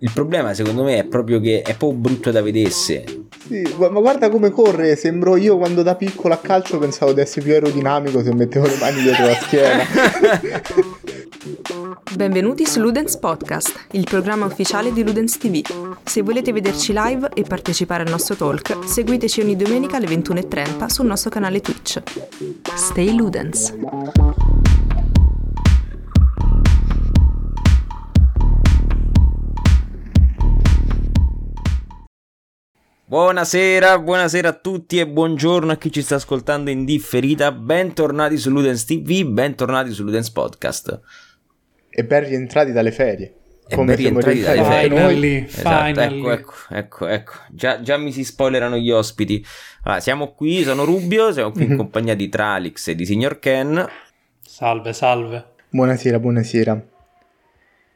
Il problema secondo me è proprio che è proprio brutto da vedersi. Sì, ma guarda come corre, sembro io quando da piccolo a calcio pensavo di essere più aerodinamico se mettevo le mani dietro la schiena. Benvenuti su Ludens Podcast, il programma ufficiale di Ludens TV. Se volete vederci live e partecipare al nostro talk, seguiteci ogni domenica alle 21.30 sul nostro canale Twitch. Stay Ludens! Buonasera, buonasera a tutti e buongiorno a chi ci sta ascoltando in differita. Bentornati su Ludens TV, bentornati su Ludens Podcast. E ben rientrati dalle ferie. E ben rientrati dalle ferie. Finally, Esatto, finally. ecco, ecco, ecco, ecco. Già, già mi si spoilerano gli ospiti. Allora, siamo qui, sono Rubio, siamo qui in compagnia di Tralix e di Signor Ken. Salve, salve. Buonasera, buonasera.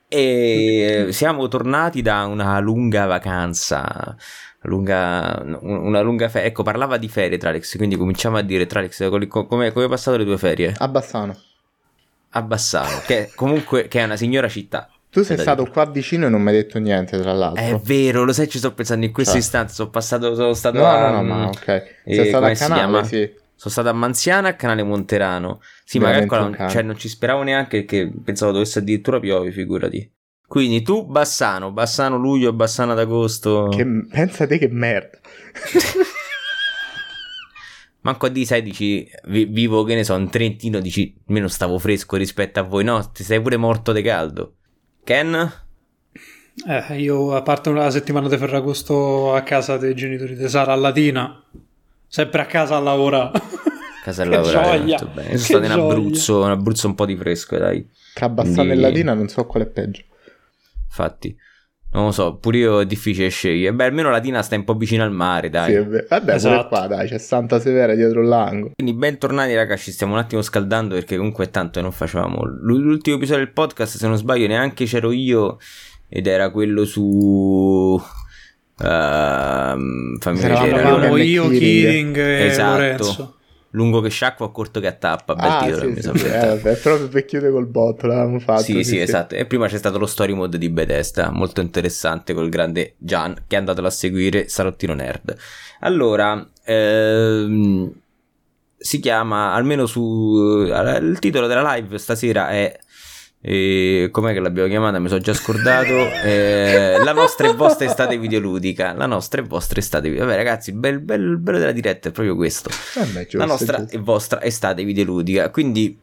E siamo tornati da una lunga vacanza. Lunga, una lunga ferie. Ecco, parlava di ferie Tralix, quindi cominciamo a dire Tralix, come, hai passato le tue ferie? A Bassano. A Bassano, che comunque che è una signora città. Tu sei stato qua vicino e non mi hai detto niente, tra l'altro. È vero, lo sai, ci sto pensando in questo Cioè. istante. Sono passato, sono stato No, a, no, no, ma ok. eh, Sei stato come a Canale, sì. Sono stato a Manziana a Canale Monterano. Sì, ma Veramente calcola, un cane. cioè, non ci speravo neanche che pensavo dovesse addirittura piove, figurati. Quindi tu Bassano, Bassano luglio, Bassano ad agosto. Che, pensa te che merda. Manco a di sai, dici, vi- vivo che ne so, in Trentino, dici, almeno stavo fresco rispetto a voi. No, ti sei pure morto di caldo. Ken? Eh, io a parte una settimana di Ferragosto a casa dei genitori di Sara a Latina, sempre a casa a lavorare. Casa a Che lavorare, gioia, molto bene. che Sono stato in gioia. Abruzzo, in Abruzzo un po' di fresco, dai. Tra Bassano Quindi- e Latina non so qual è peggio. Infatti, non lo so, pure io è difficile scegliere. Beh, almeno Latina sta un po' vicino al mare, dai. Sì. Vabbè, pure Esatto. qua, dai, c'è Santa Severa dietro l'angolo. Quindi bentornati ragazzi, ci stiamo un attimo scaldando perché comunque tanto non facevamo L- l'ultimo episodio del podcast, se non sbaglio neanche c'ero io ed era quello su... ehm, fammi vedere allora. Io. Kiring e Esatto. Lorenzo. Lungo che sciacqua, corto che attappa, bel ah, titolo sì, sì, sì, eh, vabbè, proprio per chiudere col botto l'avevamo fatto. Sì, sì, esatto. E prima c'è stato lo story mode di Bethesda, molto interessante col grande Gian che è andatelo a seguire, Salottino Nerd. Allora, ehm, si chiama, almeno su... eh, il titolo della live stasera è... eh, com'è che l'abbiamo chiamata? Mi sono già scordato. Eh, la nostra e vostra estate videoludica. La nostra e vostra estate videoludica. Vabbè, ragazzi, il bel, bel, bello della diretta è proprio questo Eh, la nostra e vostra estate videoludica. Quindi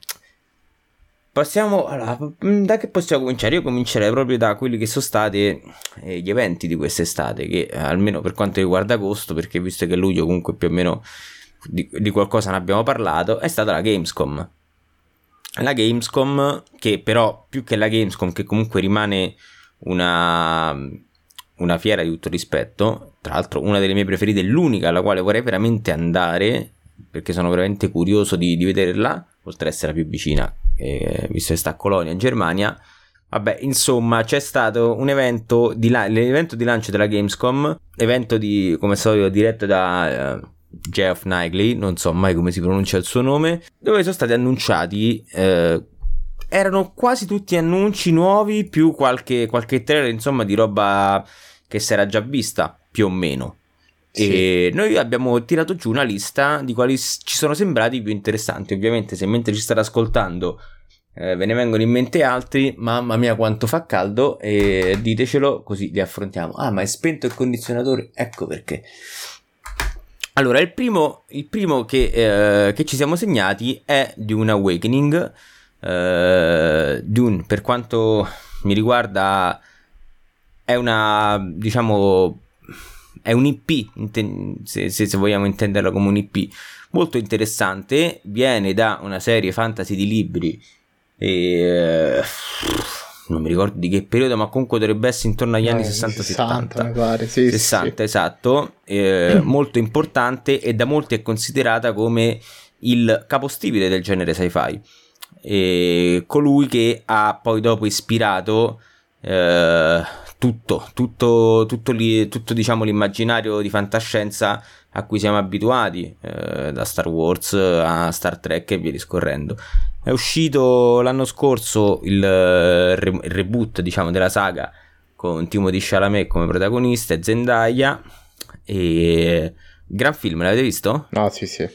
passiamo allora, mm, da che possiamo cominciare? Io comincerei proprio da quelli che sono stati eh, gli eventi di quest'estate, che eh, almeno per quanto riguarda agosto, perché visto che luglio comunque più o meno di, di qualcosa ne abbiamo parlato, è stata la Gamescom. La Gamescom, che però più che la Gamescom, che comunque rimane una, una fiera di tutto rispetto, tra l'altro una delle mie preferite, l'unica alla quale vorrei veramente andare, perché sono veramente curioso di, di vederla, oltre ad essere la più vicina, eh, visto che sta a Colonia, in Germania. Vabbè, insomma, c'è stato un evento di, la- l'evento di lancio della Gamescom, evento di, come so diretto da eh, Geoff Knightley, non so mai come si pronuncia il suo nome, dove sono stati annunciati, eh, erano quasi tutti annunci nuovi, più qualche, qualche trailer, insomma, di roba che si era già vista, più o meno. E noi abbiamo tirato giù una lista di quali ci sono sembrati più interessanti. Ovviamente, se mentre ci state ascoltando eh, ve ne vengono in mente altri, mamma mia quanto fa caldo, e ditecelo così li affrontiamo. Ah, ma è spento il condizionatore? Ecco perché. Allora, il primo, il primo che, eh, che ci siamo segnati è Dune Awakening. Eh, Dune, per quanto mi riguarda, è una, diciamo, è un IP, se, se- se vogliamo intenderla come un IP, molto interessante. Viene da una serie fantasy di libri, e, eh, non mi ricordo di che periodo, ma comunque dovrebbe essere intorno agli anni Eh, 60-70. 60, mi pare, sì, sì, 60 esatto, eh, molto importante e da molti è considerata come il capostipite del genere sci-fi. E colui che ha poi dopo ispirato eh, tutto, tutto, tutto, lì- tutto, diciamo l'immaginario di fantascienza a cui siamo abituati, eh, da Star Wars a Star Trek e via discorrendo. È uscito l'anno scorso il, eh, re- il reboot, diciamo, della saga con Timothy Chalamet come protagonista e Zendaya. E gran film, l'avete visto? No, sì, sì.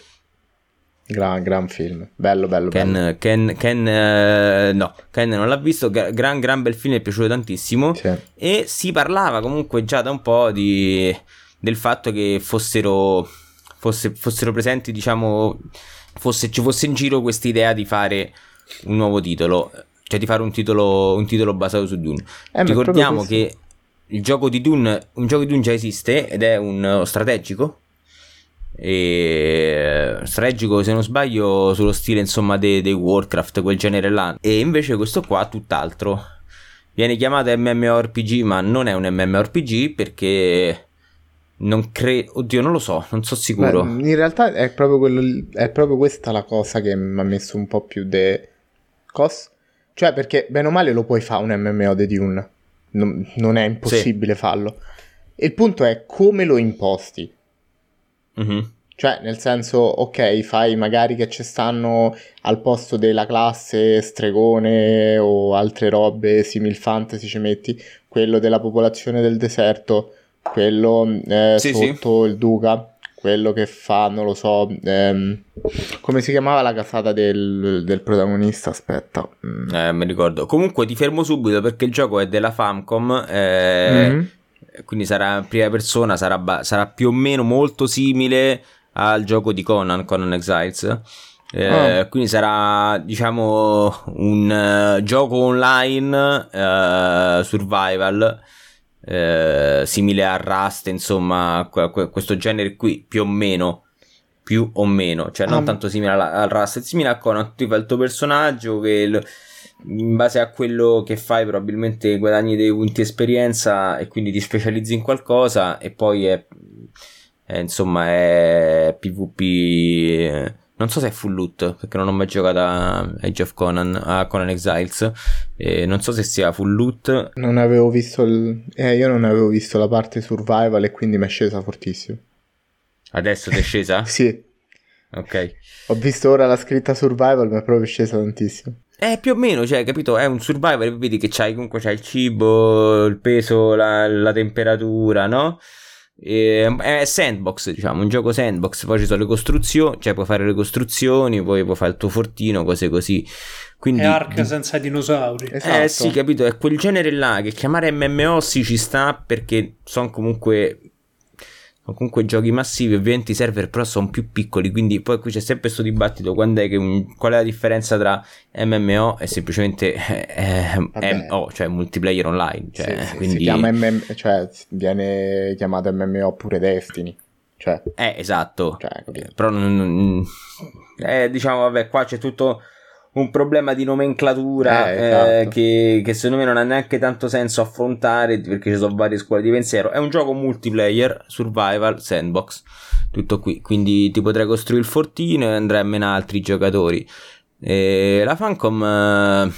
Gran, gran film, bello, bello, Ken, bello. Ken, Ken eh, no, Ken non l'ha visto, gra- gran, gran bel film, mi è piaciuto tantissimo. Sì. E si parlava comunque già da un po' di, del fatto che fossero, fosse, fossero presenti, diciamo, fosse, ci fosse in giro questa idea di fare un nuovo titolo, cioè di fare un titolo, un titolo basato su Dune. Eh, Ricordiamo che il gioco di Dune, un gioco di Dune già esiste ed è un uh, strategico. E eh, strategico, se non sbaglio, sullo stile insomma dei, dei Warcraft, quel genere là. E invece questo qua, tutt'altro. Viene chiamato MMORPG, ma non è un MMORPG perché non credo. Oddio, non lo so, non sono sicuro. Beh, in realtà è proprio, quello, è proprio questa la cosa che mi ha messo un po' più de... Cos? Cioè, perché bene o male lo puoi fare un MMO di Dune. Non, non è impossibile farlo. Il punto è come lo imposti. Mhm. Cioè, nel senso, ok, fai magari che ci stanno al posto della classe stregone o altre robe simil fantasy ci metti quello della popolazione del deserto, quello eh, Sì, sì. sotto il duca, quello che fa, non lo so, ehm, come si chiamava la casata del, del protagonista? Aspetta. Mm. Eh, mi ricordo. Comunque ti fermo subito perché il gioco è della Famcom. eh, Mhm. Quindi sarà in prima persona, sarà, sarà più o meno molto simile al gioco di Conan, Conan Exiles. Eh, Ah. Quindi sarà, diciamo, un eh, gioco online eh, survival. Eh, simile a Rust, insomma, que- que- questo genere qui più o meno, più o meno, cioè non Ah. tanto simile al Rust, è simile a Conan, tu fai il tuo personaggio che il- in base a quello che fai probabilmente guadagni dei punti esperienza e quindi ti specializzi in qualcosa e poi è, è, insomma è PvP non so se è full loot perché non ho mai giocato a Age of Conan a Conan Exiles e non so se sia full loot Non avevo visto il... Eh, io non avevo visto la parte survival e quindi mi è scesa fortissimo. adesso ti è scesa? Sì, ok ho visto ora la scritta survival, mi è proprio scesa tantissimo. Eh, più o meno, cioè, capito? È un survival, vedi che c'hai comunque c'hai il cibo, il peso, la, la temperatura, no? E, è sandbox, diciamo, un gioco sandbox. Poi ci sono le costruzioni, cioè puoi fare le costruzioni, poi puoi fare il tuo fortino, cose così. Quindi, È Ark di- senza dinosauri. Esatto. eh sì, capito? È quel genere là che chiamare MMO sì ci sta perché sono comunque. Sono comunque giochi massivi, ovviamente i server però sono più piccoli, quindi poi qui c'è sempre questo dibattito quando è che un- qual è la differenza tra MMO e semplicemente eh, Vabbè. MO, cioè multiplayer online. Cioè, Sì, sì, quindi... Si chiama MM, cioè viene chiamato MMO pure Destiny. Cioè, Eh, esatto. Cioè. Però non, non- eh, diciamo, vabbè, qua c'è tutto un problema di nomenclatura Eh, eh, esatto. che, che secondo me non ha neanche tanto senso affrontare perché ci sono varie scuole di pensiero. È un gioco multiplayer, survival, sandbox, tutto qui. Quindi ti potrai costruire il fortino e andrai a menare altri giocatori. E la Fancom, eh,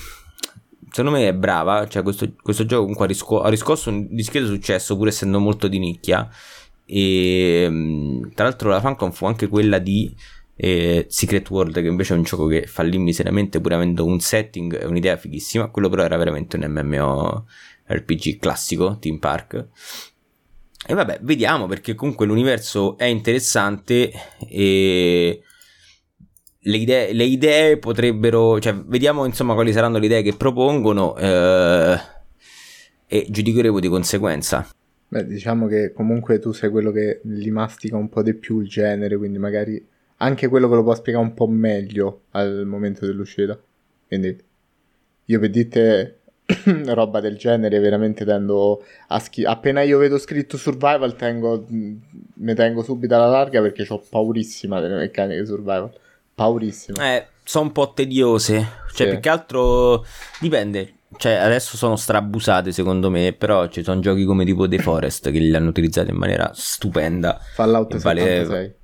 secondo me, è brava. Cioè, questo, questo gioco comunque ha, risco- ha riscosso un discreto successo, pur essendo molto di nicchia. E tra l'altro, la Fancom fu anche quella di eh, Secret World, che invece è un gioco che fallì miseramente, pur avendo un setting e un'idea fighissima. Quello, però, era veramente un MMO RPG classico, Team Park. E vabbè, vediamo perché comunque l'universo è interessante e le idee, le idee potrebbero, cioè vediamo insomma quali saranno le idee che propongono eh, e giudicheremo di conseguenza. beh, diciamo che comunque tu sei quello che li mastica un po' di più il genere, quindi magari anche quello che lo può spiegare un po' meglio al momento dell'uscita. Quindi io per dirte roba del genere veramente tendo a schi- appena io vedo scritto survival tengo mi tengo subito alla larga perché ho paurissima delle meccaniche survival. Paurissima. Eh, sono un po' tediose, cioè Sì. più che altro dipende. Cioè, adesso sono strabusate secondo me, però ci sono giochi come tipo The Forest che li hanno utilizzati in maniera stupenda. Fallout E vale- 76.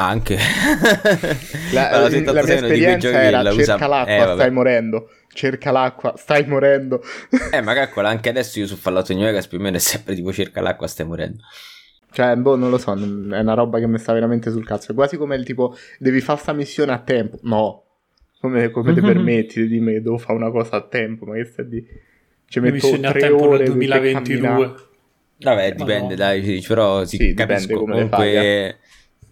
Anche La, Fallout la 76 mia esperienza era la cerca usa- l'acqua, eh, stai morendo. Cerca l'acqua, stai morendo. Eh, ma calcola, anche adesso io su Fallout New Vegas più o meno è sempre tipo cerca l'acqua, stai morendo. Cioè, boh, non lo so, è una roba che mi sta veramente sul cazzo. È quasi come il tipo, devi fare sta missione a tempo. No. Come, come ti Mhm. permetti di dirmi che devo fare una cosa a tempo? Ma che stai di... Ci metto missioni a tre tempo ore nel per 2022. camminare. Vabbè, dipende, dai, sì, però sì, Sì, dipende capisco come le fai, comunque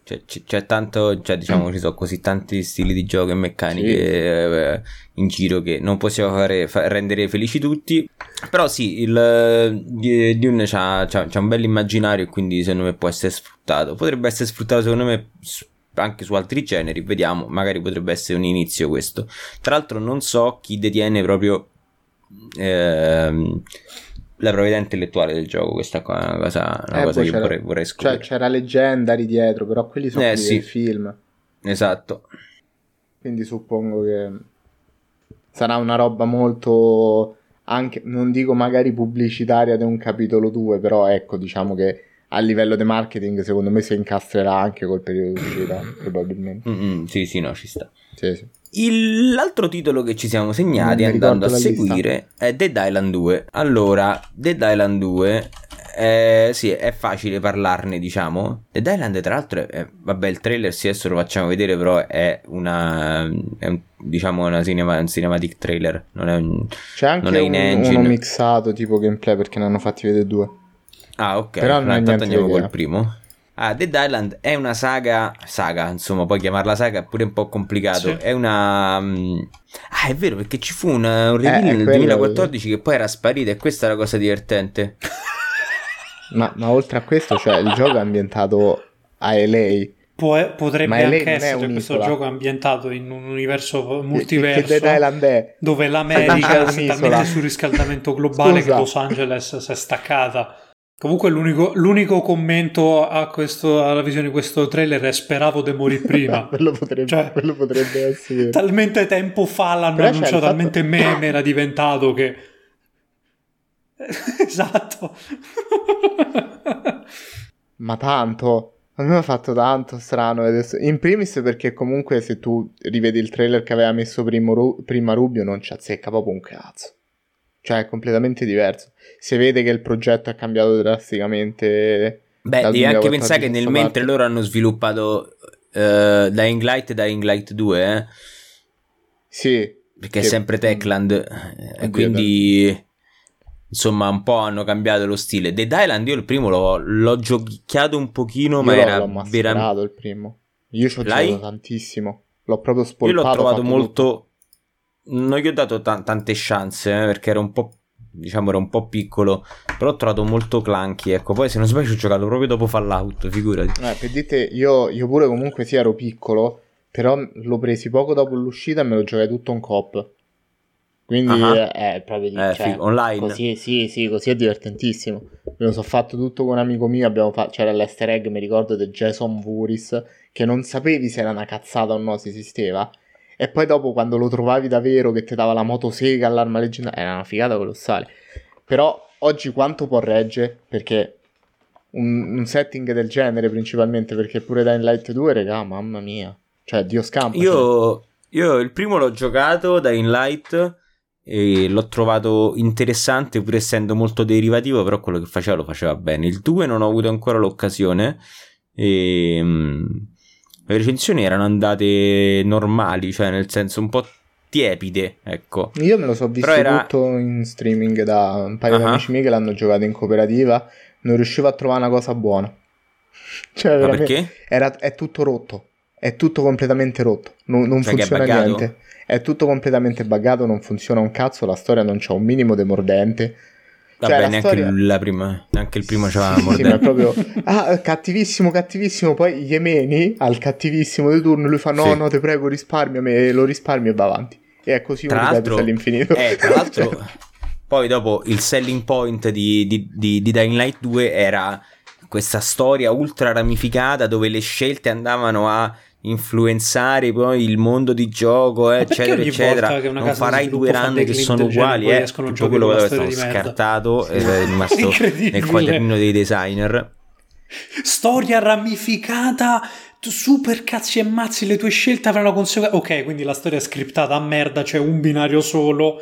cioè, c- c'è tanto, cioè diciamo ci sono così tanti stili di gioco e meccaniche Sì. eh, in giro che non possiamo fare, fa- rendere felici tutti, però sì, il eh, Dune c'ha, c'ha, c'ha un bel immaginario e quindi secondo me può essere sfruttato, potrebbe essere sfruttato secondo me anche su altri generi, vediamo, magari potrebbe essere un inizio questo. Tra l'altro non so chi detiene proprio ehm, la proprietà intellettuale del gioco, questa qua è una cosa, una Eh, cosa boh, che vorrei, vorrei Cioè, scoprire. c'era Legendary dietro, però quelli sono Eh, quelli sì. film. Esatto. Quindi suppongo che sarà una roba molto anche, non dico magari pubblicitaria di un capitolo 2, però ecco, diciamo che a livello di marketing secondo me si incastrerà anche col periodo di uscita, probabilmente. Mm, mm, sì, sì, no, ci sta. Sì, sì. Il- l'altro titolo che ci siamo segnati andando a seguire è Dead Island 2. Allora, Dead Island 2, eh, sì, è facile parlarne, diciamo. Dead Island, tra l'altro, è- è- vabbè, il trailer sì, adesso lo facciamo vedere, però è una, è un- diciamo, una cinema, un cinematic trailer, non è un... C'è anche Non è in un- engine. uno mixato tipo gameplay perché ne hanno fatti vedere due. Ah, ok. Però allora intanto andiamo di col primo. Ah, Dead Island è una saga, saga, insomma, poi chiamarla saga è pure un po' complicato. Sì. È una. mm, Ah, è vero, perché ci fu un, un reveal Eh, nel quello- 2014 che poi era sparito, e questa è la cosa divertente. Ma, ma oltre a questo, cioè, il gioco è ambientato a LA. Può- potrebbe Ma anche essere questo gioco ambientato in un universo Che, che multiverso Dead Island è? dove l'America è talmente sul riscaldamento globale Scusa. che Los Angeles si è staccata. Comunque l'unico, l'unico commento a questo, alla visione di questo trailer è speravo di morire prima. quello, potrebbe, Cioè, quello potrebbe essere. talmente tempo fa l'hanno Però annunciato, fatto- talmente meme era diventato che... esatto. Ma tanto. A me ha fatto tanto strano. adesso- In primis perché comunque se tu rivedi il trailer che aveva messo primo Ru- prima Rubio non ci azzecca proprio un cazzo. Cioè è completamente diverso. Si vede che il progetto è cambiato drasticamente. Beh, devi anche 2014 pensare che nel mentre loro hanno sviluppato eh, Dying Light e Dying Light 2, eh, Sì. perché è Che- sempre Techland, eh, e Oddio, quindi insomma un po' hanno cambiato lo stile. Dead Island io il primo l'ho, l'ho giochicchiato un pochino, ma Io era l'ho veramente... il primo. Io ci ho L'hai? giocato tantissimo. L'ho proprio Io spolpato. l'ho trovato molto. Non gli ho dato ta- tante chance eh, perché era un po'. Diciamo era un po' piccolo. Però ho trovato molto clunky. Ecco, poi se non sbaglio ho giocato proprio dopo Fallout. Figurati. tutto. Eh, per dite, io, io pure comunque sì ero piccolo. Però l'ho presi poco dopo l'uscita e me lo giocai tutto in coop. Quindi Ah. è, proprio di, Eh, cioè, figo, online. Così, sì, sì, così è divertentissimo. Me lo so fatto tutto con un amico mio. Abbiamo fa- c'era l'easter egg, mi ricordo, di Jason Voorhees. Che non sapevi se era una cazzata o no, se esisteva. E poi dopo, quando lo trovavi davvero, che ti dava la motosega all'arma leggendaria, era una figata colossale. Però oggi quanto può regge? Perché un, un setting del genere, principalmente, perché pure Dying Light 2, regà, mamma mia. Cioè, Dio scampa. Io, io il primo l'ho giocato da In Light. E l'ho trovato interessante, pur essendo molto derivativo. Però quello che faceva lo faceva bene. Il 2 non ho avuto ancora l'occasione. E. le recensioni erano andate normali, cioè nel senso un po' tiepide, ecco. Io me lo so visto era- tutto in streaming da un paio di Ah. amici miei che l'hanno giocato in cooperativa. Non riuscivo a trovare una cosa buona. Cioè, Ma perché? era- è tutto rotto. È tutto completamente rotto. Non, non Cioè è funziona buggato? niente. È tutto completamente buggato. Non funziona un cazzo. La storia non c'ha un minimo di Cioè, Vabbè, la neanche, storia- la prima, neanche il primo c'aveva Sì, sì, proprio ah, cattivissimo, cattivissimo. Poi Yemeni al cattivissimo di turno. Lui fa: No, Sì. no, te prego, risparmiami. Lo risparmia e va avanti. E è così Tra l'altro, all'infinito. eh, tra l'altro, Cioè, poi dopo il selling point di, di, di, di Dying Light 2 era questa storia ultra ramificata dove le scelte andavano a influenzare poi il mondo di gioco, eh, eccetera, eccetera. Non farai due run che sono uguali, eh. escono Tutto quello che è stato scartato ed è rimasto nel quadernino dei designer. Storia ramificata, super cazzi e mazzi, le tue scelte avranno conseguenze. Ok, quindi la storia è scriptata a merda, c'è un binario solo.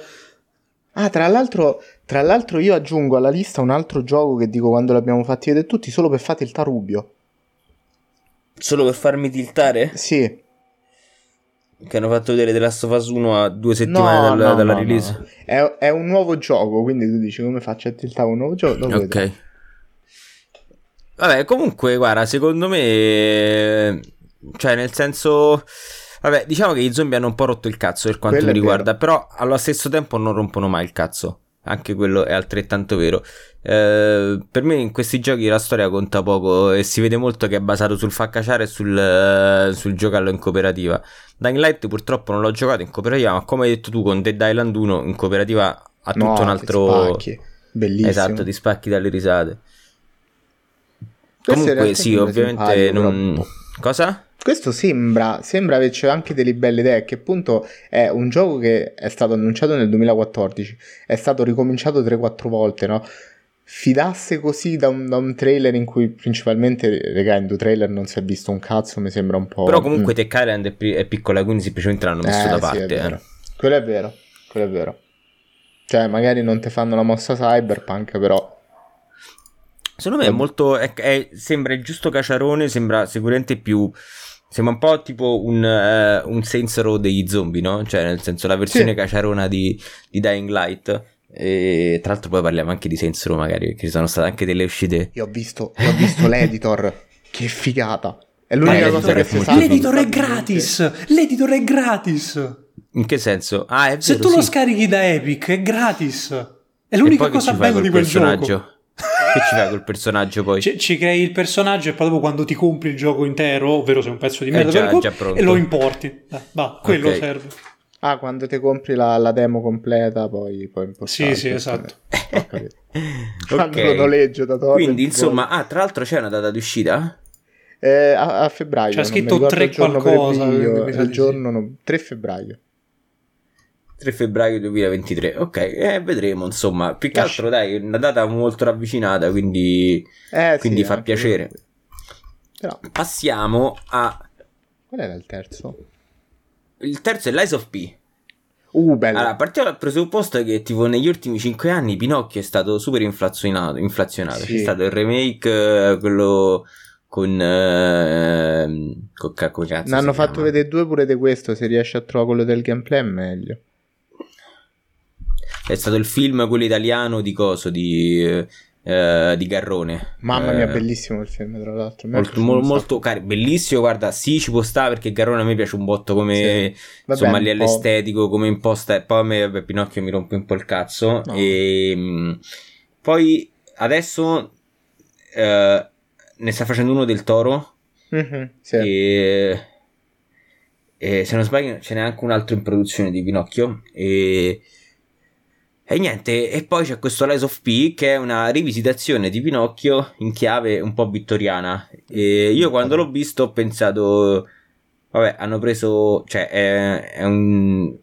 Ah, tra l'altro, tra l'altro io aggiungo alla lista un altro gioco che dico quando l'abbiamo fatti vedere tutti, solo per fate il Tarubio. Solo per farmi tiltare? Sì, che hanno fatto vedere The Last of Us 1 a due settimane No, dal- no, dalla no, release. no. È, è un nuovo gioco, quindi tu dici come faccio a tiltare un nuovo gioco? Dopo. Ok. Vabbè, comunque, guarda, secondo me, cioè, nel senso, vabbè, diciamo che i zombie hanno un po' rotto il cazzo per quanto Quello mi riguarda, però allo stesso tempo non rompono mai il cazzo. Anche quello è altrettanto vero. Eh, per me in questi giochi la storia conta poco e si vede molto che è basato sul fa cacciare e sul, eh, sul giocarlo in cooperativa. Dying Light purtroppo non l'ho giocato in cooperativa, ma come hai detto tu con Dead Island 1 in cooperativa ha tutto No, un ti altro... spacchi. Bellissimo. Esatto, ti spacchi dalle risate. Questo in Comunque sì, ovviamente non... però. Cosa? Questo sembra, sembra averci anche delle belle idee, che appunto è un gioco che è stato annunciato nel 2014, è stato ricominciato 3-4 volte, no? Fidasse così da un, da un trailer in cui principalmente, regà, in due trailer non si è visto un cazzo, mi sembra un po'... Però comunque Mm. Tech Island è, pi- è piccola, quindi semplicemente l'hanno messo Eh, da sì, parte. è eh. Quello è vero, quello è vero. Cioè, magari non ti fanno la mossa cyberpunk, però... Secondo me è molto. è- è- sembra il giusto caciarone. Sembra sicuramente più. Sembra un po' tipo un, eh, un Row degli zombie, no? Cioè, nel senso, la versione Sì. caciarona di, di Dying Light. E tra l'altro, poi parliamo anche di Row, magari, perché ci sono state anche delle uscite. Io ho visto, io ho visto l'editor, che figata. È l'unica cosa che è si sa. L'editor è gratis! L'editor è gratis! In che senso? Ah, è Se vero, tu lo sì. scarichi da Epic è gratis! È l'unica cosa bella di quel personaggio? gioco. Che ci fai col personaggio poi? Ci, ci crei il personaggio e poi dopo quando ti compri il gioco intero, ovvero sei un pezzo di merda, già- già e lo importi. Eh, va, quello Ok. serve. Ah, quando ti compri la, la demo completa, poi puoi importare. Sì, sì, esatto. Ho capito. Ok. Quando lo noleggio da torrent, Quindi, insomma, ah, tra l'altro c'è una data di uscita? Eh, a, a febbraio. C'è scritto ricordo 3 il giorno qualcosa, sa il giorno no, 3 febbraio. 3 febbraio 2023. Ok, eh, vedremo, insomma. Più che altro, dai, una data molto ravvicinata, quindi, Eh, quindi sì, fa anche piacere. Però, Passiamo a... qual era il terzo? Il terzo è Lies of P. Uh, bello. Allora, partiamo dal presupposto che tipo negli ultimi 5 anni Pinocchio è stato super inflazionato. inflazionato. Sì. C'è stato il remake, eh, quello con... Eh, con come cazzo ne hanno fatto vedere due pure di questo. Se riesci a trovare quello del gameplay è meglio. È stato il film, quello italiano di coso, di, eh, di Garrone. Mamma mia, Eh, bellissimo il film, tra l'altro. Molto, mo- molto cari- bellissimo. Guarda, sì, ci può stare perché Garrone a me piace un botto come Sì. Vabbè, insomma lì all'estetico, come imposta. E poi a me vabbè, Pinocchio mi rompe un po' il cazzo. No. E mh, poi adesso eh, ne sta facendo uno del toro. Mhm, sì. E, e se non sbaglio, ce n'è anche un altro in produzione di Pinocchio. E, e niente, e poi c'è questo Lies of P che è una rivisitazione di Pinocchio in chiave un po' vittoriana. E io quando l'ho visto ho pensato, vabbè, hanno preso, cioè è, è un...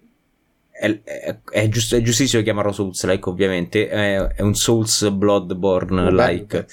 È, è- è giusto, è giustissimo chiamarlo Souls like ovviamente è, è un Souls Bloodborne Oh, bello, like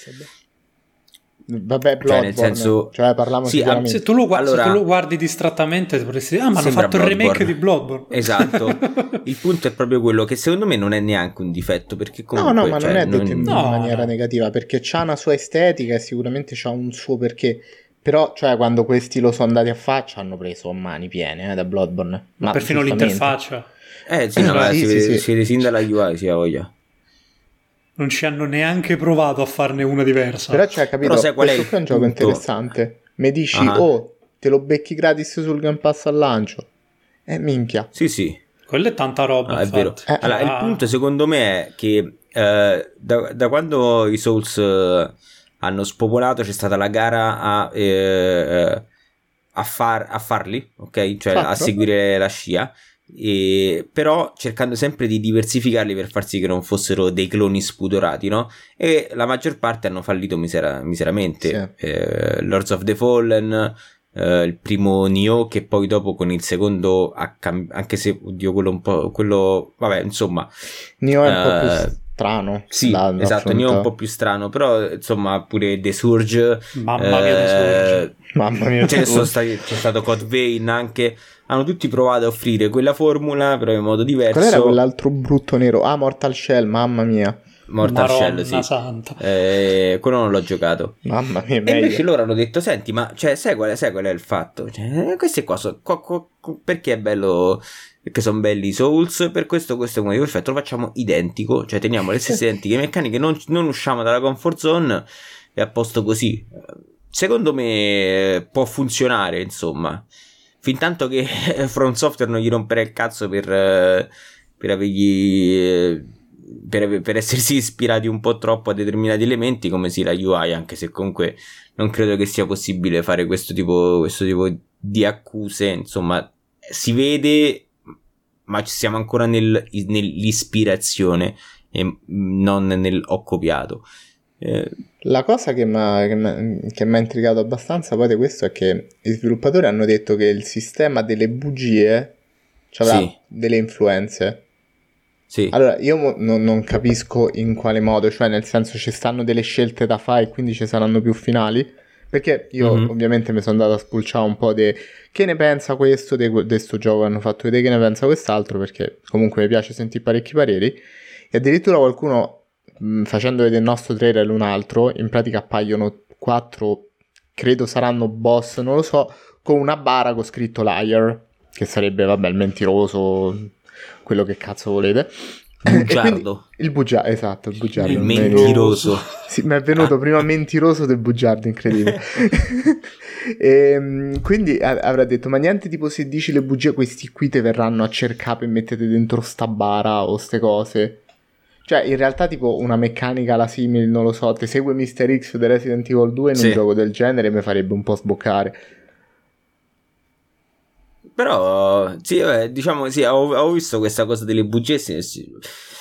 Vabbè, Cioè, Bloodborne, nel senso- cioè parliamo Sì, sicuramente. Se tu, lo, gua- se Allora- tu lo guardi distrattamente, dovresti dire: Ah, ma hanno fatto il remake Bloodborne. di Bloodborne. Esatto. Il punto è proprio quello che secondo me non è neanche un difetto perché comunque no, no, ma cioè, non è detto in No, maniera no. negativa perché c'ha una sua estetica e sicuramente c'ha un suo perché. Però, cioè, quando questi lo sono andati a faccia, hanno preso mani piene eh, da Bloodborne. Ma perfino giustamente. l'interfaccia. Eh sì, no, Eh, ma sì, si, sì, vede, sì. si vede sin dalla UI, sì, ha voglia. Non ci hanno neanche provato a farne una diversa. Però, cioè, capito, Però sai qual è questo il qui è un gioco interessante. Mi dici, Ah. oh, te lo becchi gratis sul Game Pass al lancio. Eh, minchia. Sì, sì, Quella è tanta roba. no, è vero. Eh, Allora, il Ah. punto secondo me è che eh, da, da quando i Souls eh, hanno spopolato c'è stata la gara a, eh, a, far- a farli, ok? Cioè a Fatto. seguire la scia. E, però cercando sempre di diversificarli per far sì che non fossero dei cloni spudorati, no? E la maggior parte hanno fallito misera- miseramente. Eh, Lords of the Fallen, eh, il primo Nioh, che poi dopo con il secondo cam- anche se, oddio, quello un po', quello, vabbè, insomma, Nio è un po' Eh, più strano. sì, da- da esatto, Nioh è un po' più strano, però insomma pure The Surge, Mamma mia, eh, The Surge. Mamma mia, stati, c'è stato Code Vein anche, hanno tutti provato a offrire quella formula, però in modo diverso. Qual era quell'altro brutto nero? Ah, Mortal Shell, mamma mia. Mortal Shell, Maronna sì. santa. Eh, quello non l'ho giocato. Mamma mia, E invece loro hanno detto: Senti, ma cioè, sai, qual è, sai qual è il fatto? Cioè, eh, questi qua sono. qua- qua- qua- perché è bello? Perché sono belli i Souls. Per questo, questo è un motivo perfetto. Lo facciamo identico. Cioè, teniamo le stesse identiche meccaniche. Non, non usciamo dalla comfort zone. E a posto così. Secondo me eh, può funzionare, insomma. Fin tanto che From Software non gli romperà il cazzo per, eh, per avergli. eh, Per, per essersi ispirati un po' troppo a determinati elementi, come si la UI, anche se comunque non credo che sia possibile fare questo tipo, questo tipo di accuse. Insomma, si vede, ma ci siamo ancora nel- nell'ispirazione e non nel ho copiato. Eh, La cosa che mi ha intrigato abbastanza poi di questo è che gli sviluppatori hanno detto che il sistema delle bugie avrà Sì. delle influenze. sì. Allora, io mo- non, non capisco in quale modo, cioè nel senso ci stanno delle scelte da fare e quindi ci saranno più finali. Perché io Mhm. ovviamente mi sono andato a spulciare un po' di che ne pensa questo di questo gioco hanno fatto vedere che ne pensa quest'altro, perché comunque mi piace sentire parecchi pareri. E addirittura qualcuno, mh, facendo vedere il nostro trailer e un altro, in pratica appaiono quattro, credo saranno boss, non lo so, con una bara con scritto liar, che sarebbe, vabbè, il mentiroso, quello che cazzo volete. E quindi- Bugiardo. il bugiardo, esatto, il bugiardo. Il mentiroso. Sì, mi è venuto prima mentiroso del bugiardo, incredibile. Ehm, quindi a- avrà detto, ma niente tipo se dici le bugie questi qui te verranno a cercare e mettete dentro sta bara o ste cose. Cioè, in realtà tipo una meccanica la simile, non lo so, te segue Mr. X di Resident Evil 2 in Sì. un gioco del genere mi farebbe un po' sboccare. Però, sì, vabbè, diciamo, sì, ho, ho visto questa cosa delle bugie. sì, sì.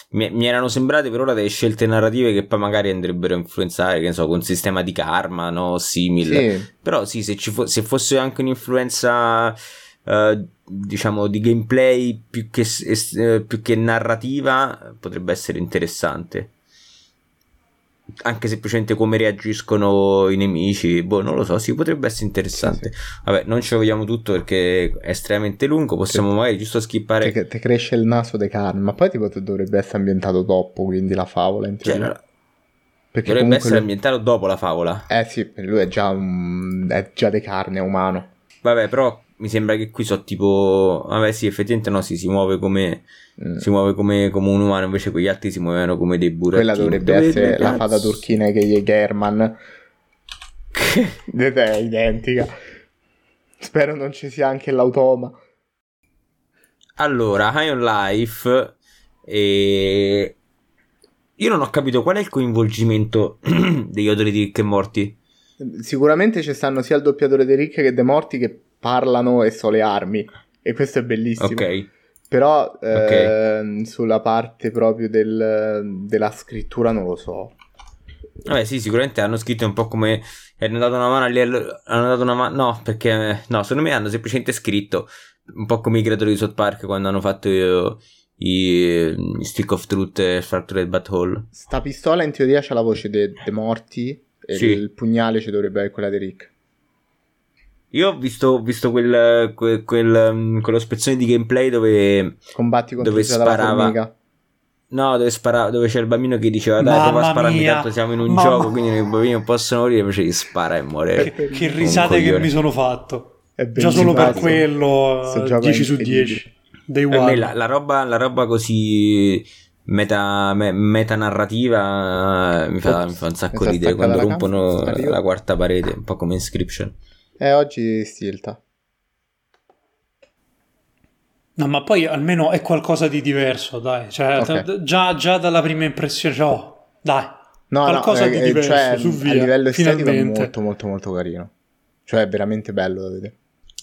Mi, mi erano sembrate per ora delle scelte narrative che poi magari andrebbero a influenzare, che ne so, con un sistema di karma, no? Simile. Sì, Però sì, se, ci fo- se fosse anche un'influenza, eh, diciamo, di gameplay più che, eh, più che narrativa, potrebbe essere interessante. Anche semplicemente come reagiscono i nemici, boh, non lo so, sì, potrebbe essere interessante. Vabbè, non ci vogliamo tutto perché è estremamente lungo, possiamo magari giusto skippare... te, te cresce il naso dei carni, ma poi tipo dovrebbe essere ambientato dopo, quindi la favola in Cioè, teoria. allora, Perché dovrebbe essere lui- ambientato dopo la favola. Eh sì, lui è già, un... è già di carne, è umano. Vabbè, però mi sembra che qui so tipo... Vabbè sì, effettivamente no, sì, si muove come... Mm. si muove come, come un umano, invece quegli altri si muovevano come dei burattini. Quella dovrebbe Dove- essere la cazzo? fata turchina che gli German. Ed è identica. Spero non ci sia anche l'automa. allora, High on Life e... Io non ho capito qual è il coinvolgimento degli odori di Rick e Morty. Sicuramente ci stanno sia il doppiatore di Rick che dei morti che parlano e so le armi. E questo è bellissimo. Ok. Però ehm, sulla parte proprio del- della scrittura non lo so. Vabbè, sì, sicuramente hanno scritto un po' come hanno dato una mano livello- hanno dato una mano no, perché no, secondo me hanno semplicemente scritto un po' come i creatori di South Park quando hanno fatto eh, i, i Stick of Truth e Fractured Butthole. Sta pistola in teoria c'ha la voce dei morti. E Sì. il pugnale ci dovrebbe essere quella di Rick. Io ho visto, visto quel, quel, quel, um, quello spezzone di gameplay dove Combatti contro Dove sparava. No, dove, spara, dove c'è il bambino che diceva dai Mamma prova a spararmi mia, tanto siamo in un mamma- gioco quindi i bambini non possono morire invece gli spara e muore Che, che risate che mi sono fatto. Già solo per quello, Sto eh, gioco è 10 su incredibile. 10. Day Per me one. la, la roba, la roba così meta, me- metanarrativa eh, mi fa, mi fa un sacco ridere quando rompono la quarta parete, un po' come Inscription. Eh, oggi stilta. No, ma poi almeno è qualcosa di diverso, dai. Cioè, Ok. t- già, già dalla prima impressione, cioè, oh, dai. No, Qualcosa no, di eh, diverso, cioè, su via, a livello estetico è molto molto molto carino. Cioè è veramente bello da vedere.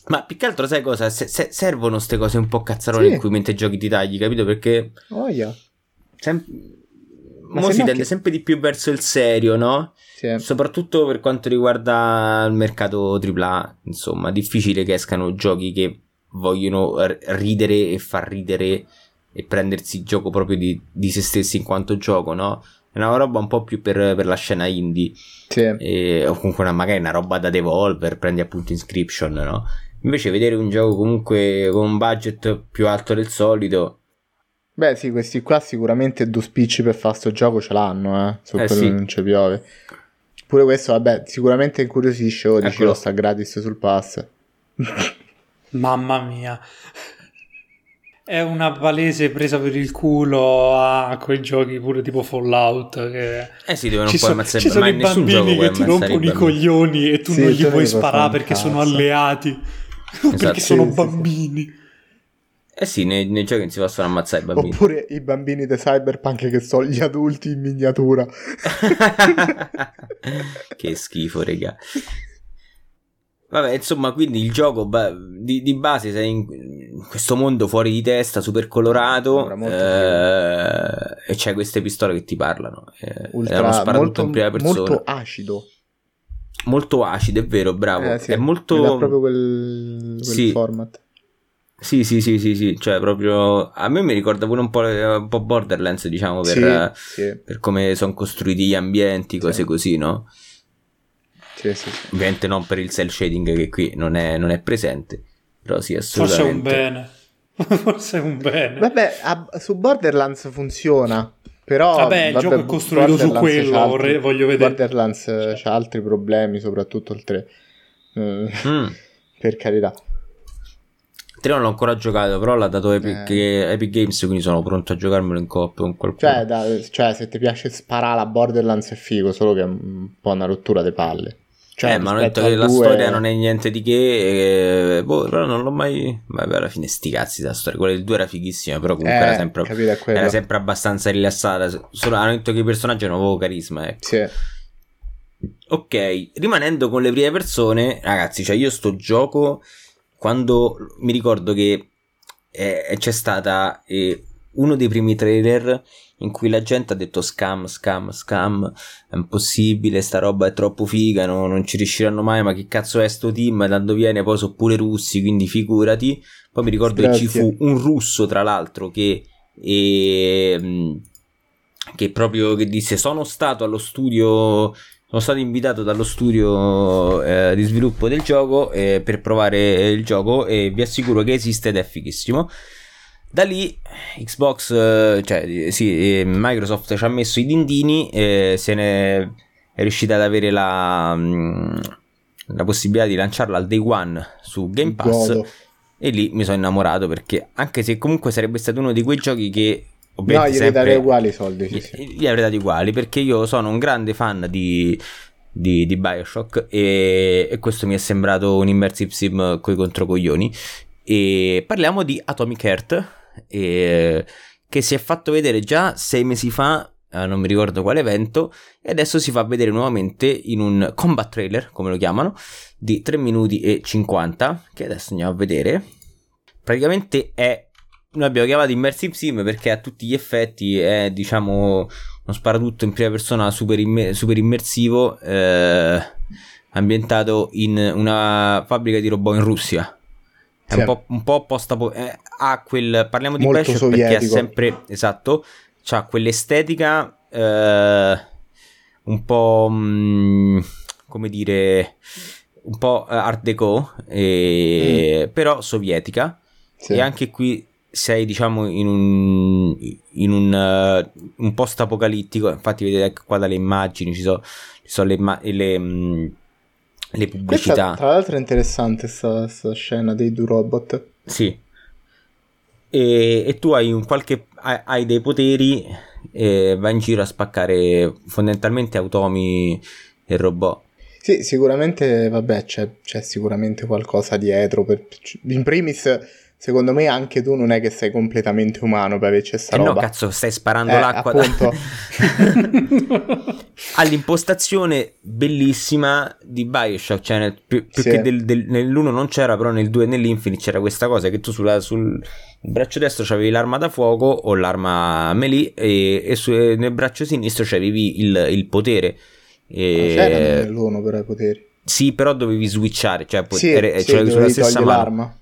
Ma più che altro sai cosa? Se- se- servono queste cose un po' cazzarone Sì. in cui mentre giochi ti tagli, capito? Perché Oh, yeah. sem- mo si tende che- sempre di più verso il serio, no? Sì. Soprattutto per quanto riguarda il mercato AAA, insomma, difficile che escano giochi che vogliono ridere e far ridere e prendersi il gioco proprio di, di se stessi in quanto gioco, no? È una roba un po' più per, per la scena indie, sì. e- o comunque una, magari una roba da Devolver, prendi appunto Inscription, no? Invece vedere un gioco comunque con un budget più alto del solito, Beh, sì, questi qua sicuramente due spicci per fare sto gioco ce l'hanno, eh. Su Eh, quello sì. non ci piove. Pure questo, vabbè, sicuramente incuriosisce. Oh, dici lo sta gratis sul pass. Mamma mia. È una palese presa per il culo a quei giochi pure tipo Fallout. Che... Eh sì, devono Ci, un po' so- ammazzare ci sono i in nessun gioco bambini che ti ammazzare rompono i bambini. coglioni e tu Sì, non gli puoi sparare perché sono alleati. Esatto. perché Sì, sono sì, sì. Eh sì, nei, nei giochi non si possono ammazzare i bambini. Oppure i bambini di Cyberpunk che sono gli adulti in miniatura. che schifo, raga. Vabbè, insomma, quindi il gioco ba- di, di base sei in questo mondo fuori di testa, super colorato, eh, e c'è queste pistole che ti parlano. Eh, è uno Ultra, sparatutto molto, in prima persona. molto Molto, acido. acido, è vero, bravo. Eh, sì, È molto... proprio quel, quel Sì. format. Sì, sì, sì, sì, sì, cioè proprio... A me mi ricorda pure un po', un po' Borderlands, diciamo, per, Sì, sì, per come sono costruiti gli ambienti, cose Sì. così, no? sì, sì, sì. Ovviamente non per il cell shading che qui non è, non è presente, però sì, Forse è un assolutamente. bene. Forse è un bene. Vabbè, a- su Borderlands funziona. Però Vabbè, il gioco è costruito su quello, altri- vorrei- voglio vedere. Borderlands c'ha altri problemi, soprattutto il 3. Eh, Mm. per carità. 3 non l'ho ancora giocato, però l'ha dato Epic, Eh. Epic Games, quindi sono pronto a giocarmelo in coppia con qualcuno. Cioè, da- cioè, se ti piace sparare a Borderlands è figo, solo che è un po' una rottura di palle. Cioè, eh, ma hanno detto che la due- storia non è niente di che, eh, boh, però non l'ho mai... Vabbè, alla fine sti cazzi la storia, quella del 2 era fighissima, però comunque Eh, era, sempre, era sempre abbastanza rilassata, solo hanno detto che i personaggi hanno poco carisma, ecco. Sì. Ok, rimanendo con le prime persone, ragazzi, cioè io sto gioco quando mi ricordo che eh, c'è stata eh, uno dei primi trailer in cui la gente ha detto scam, scam, scam, è impossibile, sta roba è troppo figa, no- non ci riusciranno mai, ma che cazzo è sto team, da dove viene, poi sono pure russi, quindi figurati. Poi mi ricordo che ci Grazie. fu un russo, tra l'altro, che... ehm, che proprio che disse sono stato allo studio sono stato invitato dallo studio eh, di sviluppo del gioco eh, per provare il gioco e vi assicuro che esiste ed è fighissimo da lì Xbox eh, cioè eh, sì, eh, Microsoft ci ha messo i dindini e se ne è riuscita ad avere la, mm, la possibilità di lanciarla al day one su Game Pass Godo. e lì mi sono innamorato perché anche se comunque sarebbe stato uno di quei giochi che No, gli sempre- darei uguali i soldi, sì, sì. gli avrei dati uguali perché io sono un grande fan di, di, di Bioshock e, e questo mi è sembrato un immersive sim coi controcoglioni e parliamo di Atomic Heart eh, che si è fatto vedere già sei mesi fa eh, non mi ricordo quale evento e adesso si fa vedere nuovamente in un combat trailer come lo chiamano di 3 minuti e 50 che adesso andiamo a vedere praticamente è noi abbiamo chiamato immersive sim perché a tutti gli effetti è diciamo uno sparatutto in prima persona super, imme- super immersivo eh, ambientato in una fabbrica di robot in Russia è Sì. un po', un po' post eh, ha quel parliamo di Molto Bioshock perché ha sovietico. sempre esatto c'ha quell'estetica eh, un po' mm, come dire un po' art deco eh, però sovietica Sì. e anche qui sei diciamo in un, in un, eh, un post apocalittico infatti vedete anche qua dalle immagini ci sono, ci sono le, imma- le, mm, le Questa, pubblicità tra l'altro, è interessante sta, sta scena dei due robot. sì e, e tu hai un qualche hai, hai dei poteri e vai in giro a spaccare fondamentalmente automi e robot Sì, sicuramente, vabbè, c'è, c'è sicuramente qualcosa dietro. Per, in primis, secondo me, anche tu non è che sei completamente umano per averci sta Eh no, roba. cazzo, stai sparando Eh, l'acqua. da- appunto. All'impostazione bellissima di Bioshock, cioè nel- più, più Sì. che del- del- nell'1 non c'era, però nel 2 e nell'Infinite c'era questa cosa che tu sulla- sul braccio destro c'avevi l'arma da fuoco o l'arma melee e, e su- nel braccio sinistro c'avevi il, il potere. E- C'era nell'uno però i poteri. Sì, però dovevi switchare, cioè Sì, eri- sì, c'avevi sulla stessa l'arma.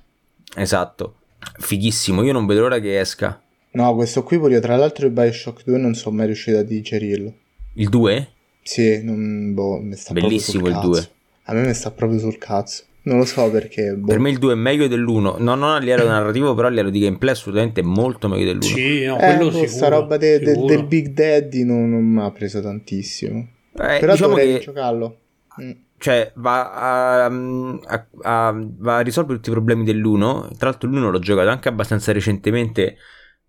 Esatto. Fighissimo, io non vedo l'ora che esca. No, questo qui pure io, tra l'altro il Bioshock 2 non sono mai riuscito a digerirlo. Il 2? Sì, non, boh, mi sta Bellissimo il sul 2. cazzo. A me mi sta proprio sul cazzo. Non lo so perché. boh. Per me il 2 è meglio dell'1. No, non a livello narrativo, però a livello di gameplay assolutamente è molto meglio dell'1. Sì, no, Eh, quello boh, sicuro, sta roba de- de- del Big Daddy non, non mi ha preso tantissimo. Eh, Però diciamo dovrei che giocarlo. Mm. cioè, va a, a- a- va a risolvere tutti i problemi dell'1. Tra l'altro, l'1 l'ho giocato anche abbastanza recentemente.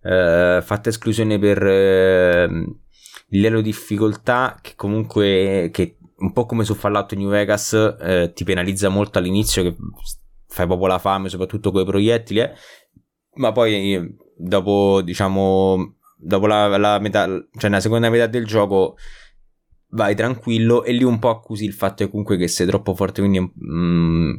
eh, fatta esclusione per eh, livello di difficoltà, che comunque, che un po' come su Fallout New Vegas, eh, ti penalizza molto all'inizio, che fai proprio la fame, soprattutto con i proiettili. eh. Ma poi, eh, dopo, diciamo, dopo la, la metà, cioè nella seconda metà del gioco vai tranquillo e lì un po' accusi il fatto che comunque che sei troppo forte quindi mm,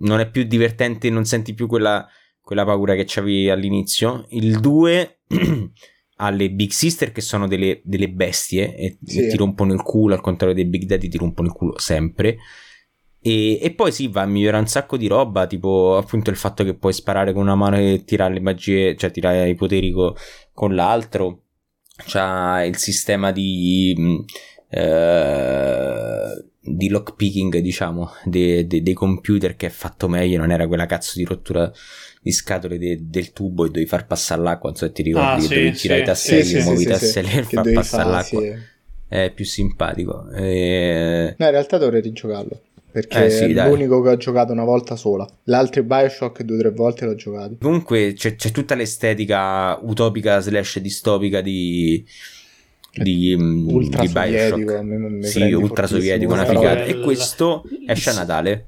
non è più divertente non senti più quella, quella paura che c'avevi all'inizio. Il 2 ha le Big Sister che sono delle, delle bestie e, Sì. ti rompono il culo al contrario dei Big Daddy ti rompono il culo sempre. E, e poi sì va a migliorare un sacco di roba tipo appunto il fatto che puoi sparare con una mano e tirare le magie cioè tirare i poteri co- con l'altro. C'ha il sistema di mh, eh, di lockpicking diciamo de- de- dei computer che è fatto meglio non era quella cazzo di rottura di scatole de- del tubo e dovevi far passare l'acqua non so se ti ricordi Ah, sì, dovevi tirare sì, i tasselli sì, muovi i tasselli Che far passare l'acqua è più simpatico e... No, in realtà dovrei rigiocarlo. Perché Eh, sì, è dai. l'unico che ho giocato una volta sola. L'altro Bioshock due o tre volte l'ho giocato. Comunque c'è, c'è tutta l'estetica utopica slash distopica di, di, mm, Ultra di sovietico. Bioshock. me Sì, ultra sovietico, una figata. E questo esce a Natale.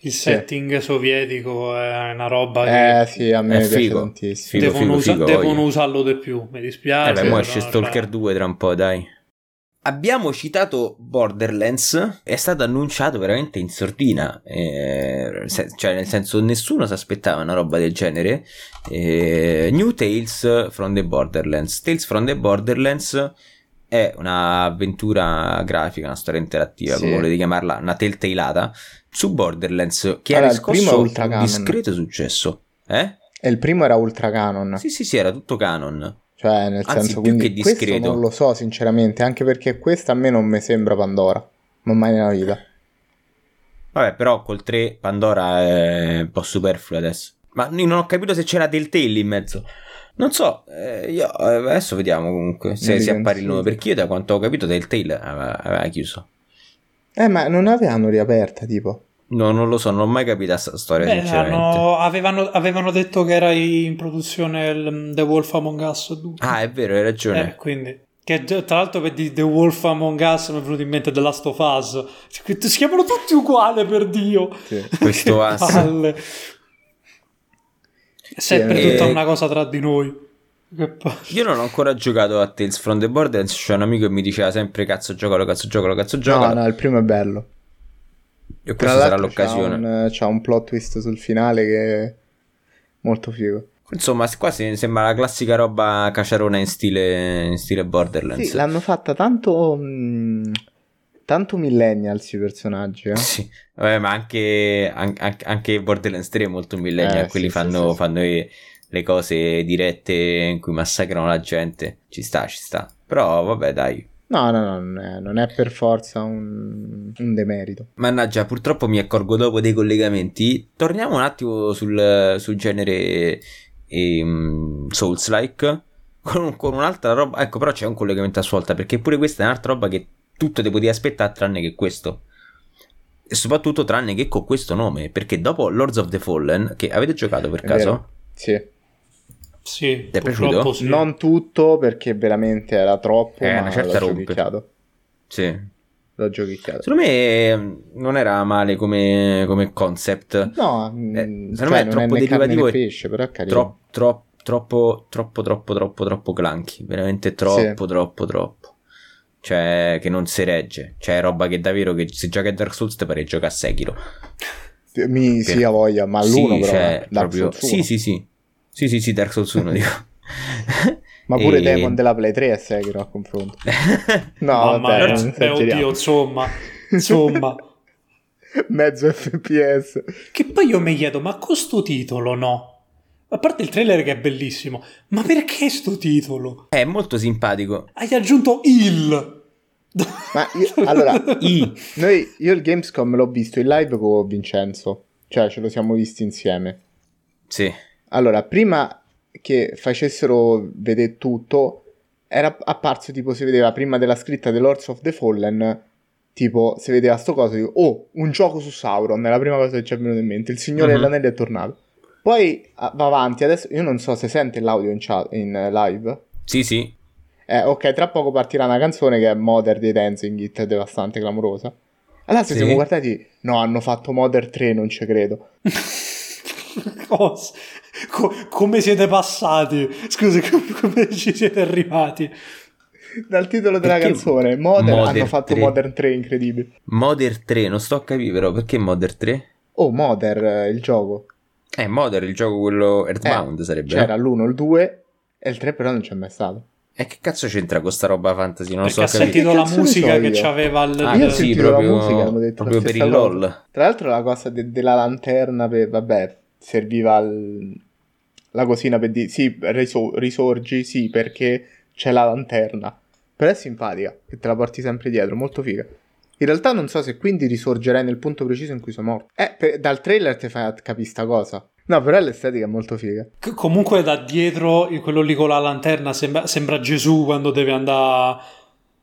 Il setting sovietico è una roba che Eh sì, a me È piace figo. tantissimo. Figo, devono, figo, usa- figo, devono usarlo di più. Mi Eh dispiace. beh, mo però, esce Stalker 2 tra un po', dai. Abbiamo citato Borderlands, è stato annunciato veramente in sordina, eh, se- cioè nel senso nessuno si aspettava una roba del genere. Eh, New Tales from the Borderlands. Tales from the Borderlands è un'avventura grafica, una storia interattiva, Sì. come volete chiamarla, una telltaleata su Borderlands che Allora, ha il primo è riscosso un discreto successo. Eh? E il primo era ultra canon. Sì, sì, sì, era tutto canon. Cioè, nel Anzi, senso, quindi che questo non lo so sinceramente, anche perché questa a me non mi sembra Pandora. Ma mai nella vita. Vabbè, però col 3 Pandora è un po' superfluo adesso. Ma io non ho capito se c'era Telltale in mezzo. Non so, eh, io, eh, adesso vediamo comunque se Non si appare il nome. Perché io da quanto ho capito Telltale aveva, aveva chiuso. Eh, ma non avevano riaperta, tipo. No, non lo so, non ho mai capito questa storia, Beh, sinceramente. hanno- avevano, avevano detto che era in produzione il The Wolf Among Us 2. Ah, è vero, hai ragione. Eh, quindi. Che tra l'altro per The Wolf Among Us mi è venuto in mente The Last of Us. Si chiamano tutti uguali per Dio. Sì. Questo ass. È sempre eh, tutta eh, una cosa tra di noi. Io non ho ancora giocato a Tales from the Borderlands. C'è un amico che mi diceva sempre cazzo giocalo, cazzo giocalo, cazzo No, giocalo. no, il primo è bello. E questa sarà l'occasione. C'ha un, c'ha un plot twist sul finale che è molto figo. Insomma, qua sembra la classica roba caciarona in stile, in stile Borderlands. Sì, l'hanno fatta tanto. mh, tanto millennials i personaggi, eh? Sì, vabbè, ma anche, an- an- anche Borderlands 3 è molto millennial, Eh, quelli sì, sì, fanno, sì, sì. fanno i- le cose dirette in cui massacrano la gente. Ci sta, ci sta. Però vabbè, dai. No, no, no, non è, non è per forza un, un demerito. Mannaggia, purtroppo mi accorgo dopo dei collegamenti. Torniamo un attimo sul, sul genere ehm, Souls-like. Con, con un'altra roba. Ecco, però c'è un collegamento a sua volta. Perché pure questa è un'altra roba che tutto ti potevi aspettare tranne che questo. E soprattutto tranne che con questo nome. Perché dopo Lords of the Fallen, che avete giocato per È caso? vero. Sì. Sì, Ti è piaciuto? sì. Non tutto perché veramente era troppo, Eh, ma una certa l'ho giochicchiato. Sì. L'ho giochicchiato. Secondo me ehm, non era male come, come concept. No, Eh, mh, secondo cioè, me è non troppo carne derivativo pesce, però è. Tro- tro- troppo, troppo, troppo, troppo, troppo clunky. Veramente troppo, troppo, troppo. Cioè, che non si regge. Cioè, è roba che davvero che se giochi a Dark Souls ti pare gioca a Sekiro. Mi Per- sia voglia, ma l'uno sì, però, cioè, proprio... Sì, 1. sì, sì. Sì, sì, sì, Dark Souls 1, dico. Ma pure E- Demon della Play 3 è Sekiro a confronto. No, Mamma vabbè, non beh, oddio, insomma, insomma. Mezzo FPS. Che poi io mi chiedo, ma con sto titolo no? A parte il trailer che è bellissimo, ma perché sto titolo? è molto simpatico. Hai aggiunto il. Ma io, allora, I. noi, io il Gamescom l'ho visto in live con Vincenzo, cioè ce lo siamo visti insieme. Sì. Allora, prima che facessero vedere tutto, era apparso tipo si vedeva prima della scritta The Lords of the Fallen, tipo si vedeva sto coso, dico, oh, un gioco su Sauron, è la prima cosa che ci è venuta in mente, il Signore Mhm. dell'Anello è tornato. Poi ah, va avanti, adesso io non so se sente l'audio in, chat, in eh, live. Sì, sì. Eh, ok, tra poco partirà una canzone che è Mother dei Dancing It, devastante, clamorosa. Allora, se Sì. siamo guardati, no, hanno fatto Mother 3, non ci credo. Cosa? Co- come siete passati? Scusi, come, come ci siete arrivati? Dal titolo della Perché canzone, Mother, Mother hanno fatto 3? Modern 3, incredibile. Modern 3, non sto a capire però perché Modern 3? Oh, Mother, eh, il gioco. Eh, Modern, il gioco quello Earthbound Eh, sarebbe. C'era no? l'1, il 2 e il 3 però non c'è mai stato. E che cazzo c'entra con sta roba fantasy? Non Perché so ha capire. sentito la musica so che c'aveva il... Ah, Io ho sì, proprio- la musica, hanno detto proprio la per il. LOL. Tra l'altro la cosa de- della lanterna, per, vabbè, serviva al- la cosina per dire, sì, riso- risorgi, sì, perché c'è la lanterna. Però è simpatica, che te la porti sempre dietro, molto figa. In realtà non so se quindi risorgerai nel punto preciso in cui sei morto. Eh, per- dal trailer ti fai capire sta cosa. No, però l'estetica è molto figa. C- Comunque da dietro, quello lì con la lanterna, sembra, sembra Gesù quando deve andare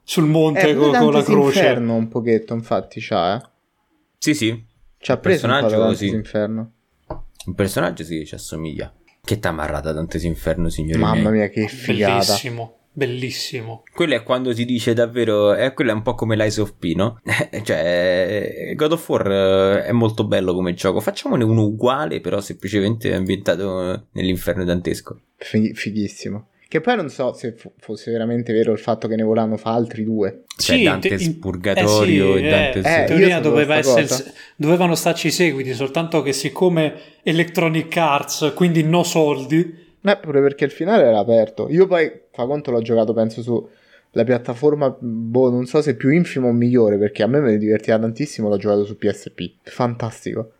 sul monte Eh, co- con, la croce. Inferno un pochetto, infatti, c'ha, eh. Sì, sì. Ci ha preso un po' da personaggio, Dante's sì. Inferno. Un personaggio sì, ci assomiglia. Che t'ammarrata Dante's Inferno, signori Mamma miei. mia, che figata. Bellissimo, bellissimo. Quello è quando si dice davvero... Eh, quello è un po' come l'Ice of P, no? cioè, God of War eh, è molto bello come gioco. Facciamone uno uguale, però semplicemente ambientato eh, nell'inferno dantesco. Fi- fighissimo. Che poi non so se fo- fosse veramente vero il fatto che ne volano fa altri due. Cioè, Sì, Dante's in- Purgatorio eh e sì, Dante's... eh, Eh, in teoria doveva essere, dovevano starci i seguiti, soltanto che siccome Electronic Arts, quindi no soldi, Eh, pure perché il finale era aperto. Io poi, fa conto, l'ho giocato, penso, sulla piattaforma, boh, non so se più infima o migliore, perché a me me ne divertiva tantissimo, l'ho giocato su PSP. Fantastico.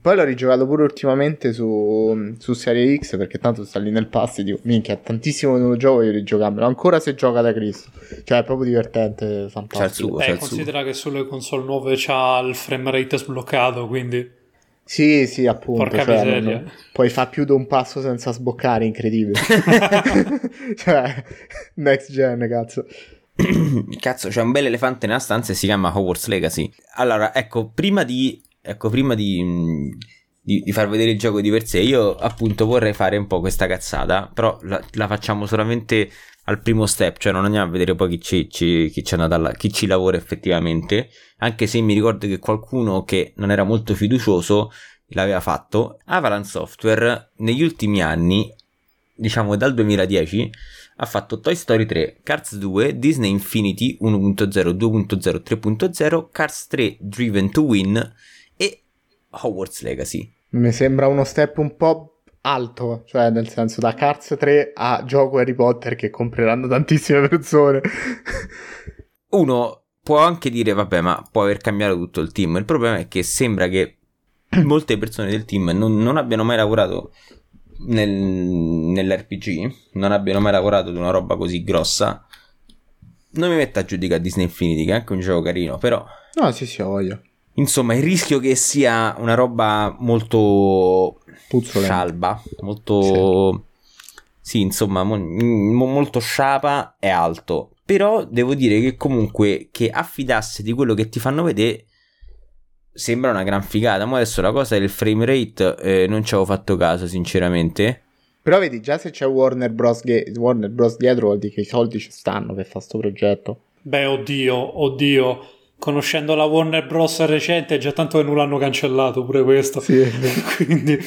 Poi l'ho rigiocato pure ultimamente su, su Serie X, perché tanto sta lì nel pass e dico, minchia, tantissimo che non lo gioco, io rigiocarmelo. Ancora se gioca da Cristo. Cioè, è proprio divertente, fantastico. suo. eh, C'è il considera che sulle console nuove c'ha il frame rate sbloccato, quindi Sì, sì, appunto. Porca cioè, miseria. non- puoi fare più di un passo senza sboccare, incredibile. cioè, next gen, cazzo. Cazzo, c'è un bel elefante nella stanza e si chiama Hogwarts Legacy. Allora, ecco, prima di. Ecco, prima di. Di, di far vedere il gioco di per sé, io appunto vorrei fare un po' questa cazzata, però la, la facciamo solamente al primo step, cioè non andiamo a vedere poi chi ci, ci- chi alla- chi ci lavora effettivamente, anche se mi ricordo che qualcuno che non era molto fiducioso l'aveva fatto. Avalanche Software negli ultimi anni, diciamo dal 2010, ha fatto Toy Story 3, Cars 2, Disney Infinity 1.0, 2.0, 3.0, Cars 3 Driven to Win Hogwarts Legacy. Mi sembra uno step un po' alto, cioè nel senso da Cars 3 a gioco Harry Potter che compreranno tantissime persone. Uno può anche dire, vabbè, ma può aver cambiato tutto il team. Il problema è che sembra che molte persone del team non, non abbiano mai lavorato nel- nell'RPG, non abbiano mai lavorato ad una roba così grossa. Non mi metto a giudicare Disney Infinity, che è anche un gioco carino, però no, sì, sì, ho voglia. Insomma, il rischio che sia una roba molto Puzzolente. scialba, molto... Sì, insomma, mo- mo- molto sciapa è alto. Però devo dire che comunque che affidasse di quello che ti fanno vedere sembra una gran figata. Ma adesso la cosa del frame rate eh, non ci avevo fatto caso, sinceramente. Però vedi, già se c'è Warner Bros. Ga- Warner Bros. dietro vuol dire che i soldi ci stanno per fare sto progetto. Beh, oddio, oddio. Conoscendo la Warner Bros. recente, è già tanto che non l'hanno cancellato pure questo. Sì. Quindi,